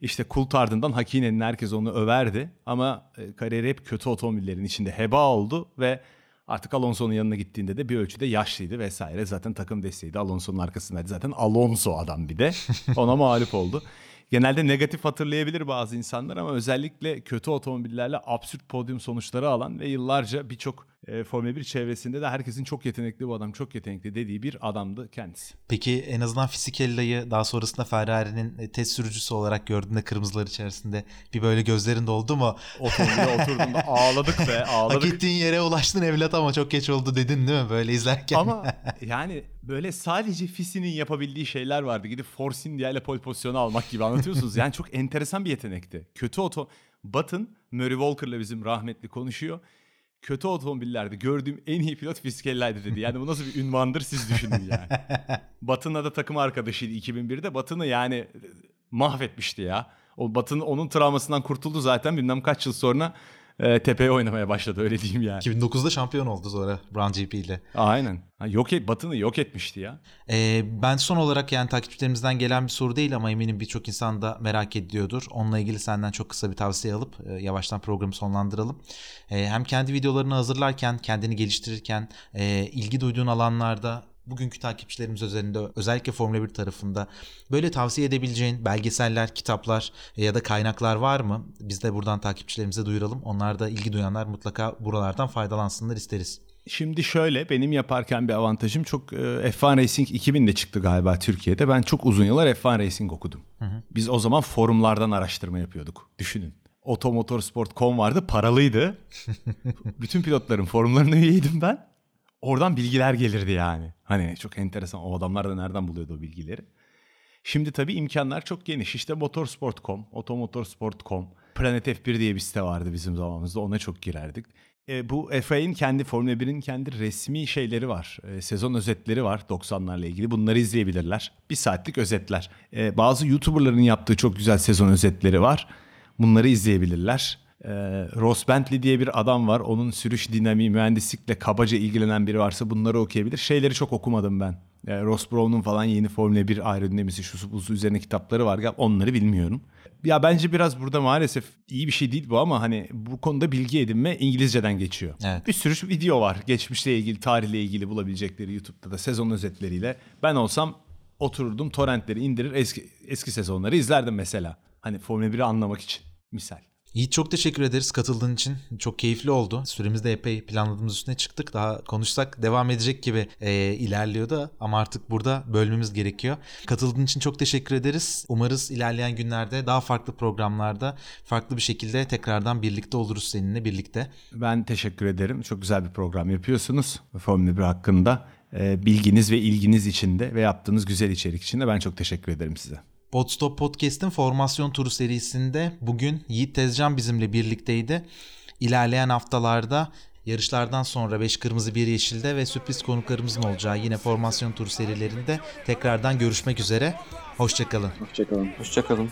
İşte Kult ardından Hakine'nin herkes onu överdi. Ama e, kariyeri hep kötü otomobillerin içinde heba oldu ve artık Alonso'nun yanına gittiğinde de bir ölçüde yaşlıydı vesaire. Zaten takım desteğiydi. Alonso'nun arkasındaydı. Zaten Alonso adam bir de. Ona mağlup oldu genelde negatif hatırlayabilir bazı insanlar ama özellikle kötü otomobillerle absürt podyum sonuçları alan ve yıllarca birçok e, Formula 1 çevresinde de herkesin çok yetenekli bu adam çok yetenekli dediği bir adamdı kendisi. Peki en azından Fisikella'yı daha sonrasında Ferrari'nin e, test sürücüsü olarak gördüğünde kırmızılar içerisinde bir böyle gözlerin doldu mu? Otomobile oturduğunda ağladık be ağladık. Hak ettiğin yere ulaştın evlat ama çok geç oldu dedin değil mi böyle izlerken? Ama yani böyle sadece Fisi'nin yapabildiği şeyler vardı. Gidip Force India ile pole pozisyonu almak gibi anlatıyorsunuz. yani çok enteresan bir yetenekti. Kötü oto... Button, Murray Walker'la bizim rahmetli konuşuyor kötü otomobillerde gördüğüm en iyi pilot Fiskella'ydı dedi. Yani bu nasıl bir ünvandır siz düşünün yani. Batın'la da takım arkadaşıydı 2001'de. Batın'ı yani mahvetmişti ya. O Batın onun travmasından kurtuldu zaten bilmem kaç yıl sonra e, tepeye oynamaya başladı öyle diyeyim yani. 2009'da şampiyon oldu sonra Brown GP ile. Aynen. Ha, yok et, Batı'nı yok etmişti ya. Ee, ben son olarak yani takipçilerimizden gelen bir soru değil ama eminim birçok insan da merak ediyordur. Onunla ilgili senden çok kısa bir tavsiye alıp e, yavaştan programı sonlandıralım. E, hem kendi videolarını hazırlarken, kendini geliştirirken, e, ilgi duyduğun alanlarda bugünkü takipçilerimiz üzerinde özellikle Formula 1 tarafında böyle tavsiye edebileceğin belgeseller, kitaplar ya da kaynaklar var mı? Biz de buradan takipçilerimize duyuralım. Onlar da ilgi duyanlar mutlaka buralardan faydalansınlar isteriz. Şimdi şöyle benim yaparken bir avantajım çok e, F1 Racing 2000'de çıktı galiba Türkiye'de. Ben çok uzun yıllar F1 Racing okudum. Hı hı. Biz o zaman forumlardan araştırma yapıyorduk. Düşünün. Otomotorsport.com vardı paralıydı. Bütün pilotların forumlarına üyeydim ben. Oradan bilgiler gelirdi yani. Hani çok enteresan o adamlar da nereden buluyordu o bilgileri. Şimdi tabii imkanlar çok geniş. İşte motorsport.com, otomotorsport.com, Planet F1 diye bir site vardı bizim zamanımızda. Ona çok girerdik. E, bu FA'nin kendi Formula 1'in kendi resmi şeyleri var. E, sezon özetleri var 90'larla ilgili. Bunları izleyebilirler. Bir saatlik özetler. E, bazı YouTuber'ların yaptığı çok güzel sezon özetleri var. Bunları izleyebilirler. E, Ross Bentley diye bir adam var. Onun sürüş dinamiği, mühendislikle kabaca ilgilenen biri varsa bunları okuyabilir. Şeyleri çok okumadım ben. E, Ross Brown'un falan yeni Formula 1 aerodinamisi şu bu üzerine kitapları var. Onları bilmiyorum. Ya bence biraz burada maalesef iyi bir şey değil bu ama hani bu konuda bilgi edinme İngilizceden geçiyor. Evet. Bir sürü video var geçmişle ilgili, tarihle ilgili bulabilecekleri YouTube'da da sezon özetleriyle. Ben olsam otururdum torrentleri indirir eski eski sezonları izlerdim mesela. Hani Formula 1'i anlamak için misal. Yiğit çok teşekkür ederiz katıldığın için. Çok keyifli oldu. Süremiz de epey planladığımız üstüne çıktık. Daha konuşsak devam edecek gibi e, ilerliyor da ama artık burada bölmemiz gerekiyor. Katıldığın için çok teşekkür ederiz. Umarız ilerleyen günlerde daha farklı programlarda farklı bir şekilde tekrardan birlikte oluruz seninle birlikte. Ben teşekkür ederim. Çok güzel bir program yapıyorsunuz. Formula 1 hakkında. E, bilginiz ve ilginiz için de ve yaptığınız güzel içerik için de ben çok teşekkür ederim size. Podstop Podcast'in formasyon turu serisinde bugün Yiğit Tezcan bizimle birlikteydi. İlerleyen haftalarda yarışlardan sonra 5 kırmızı 1 yeşilde ve sürpriz konuklarımızın olacağı yine formasyon turu serilerinde tekrardan görüşmek üzere. Hoşçakalın. Hoşçakalın. Hoşçakalın.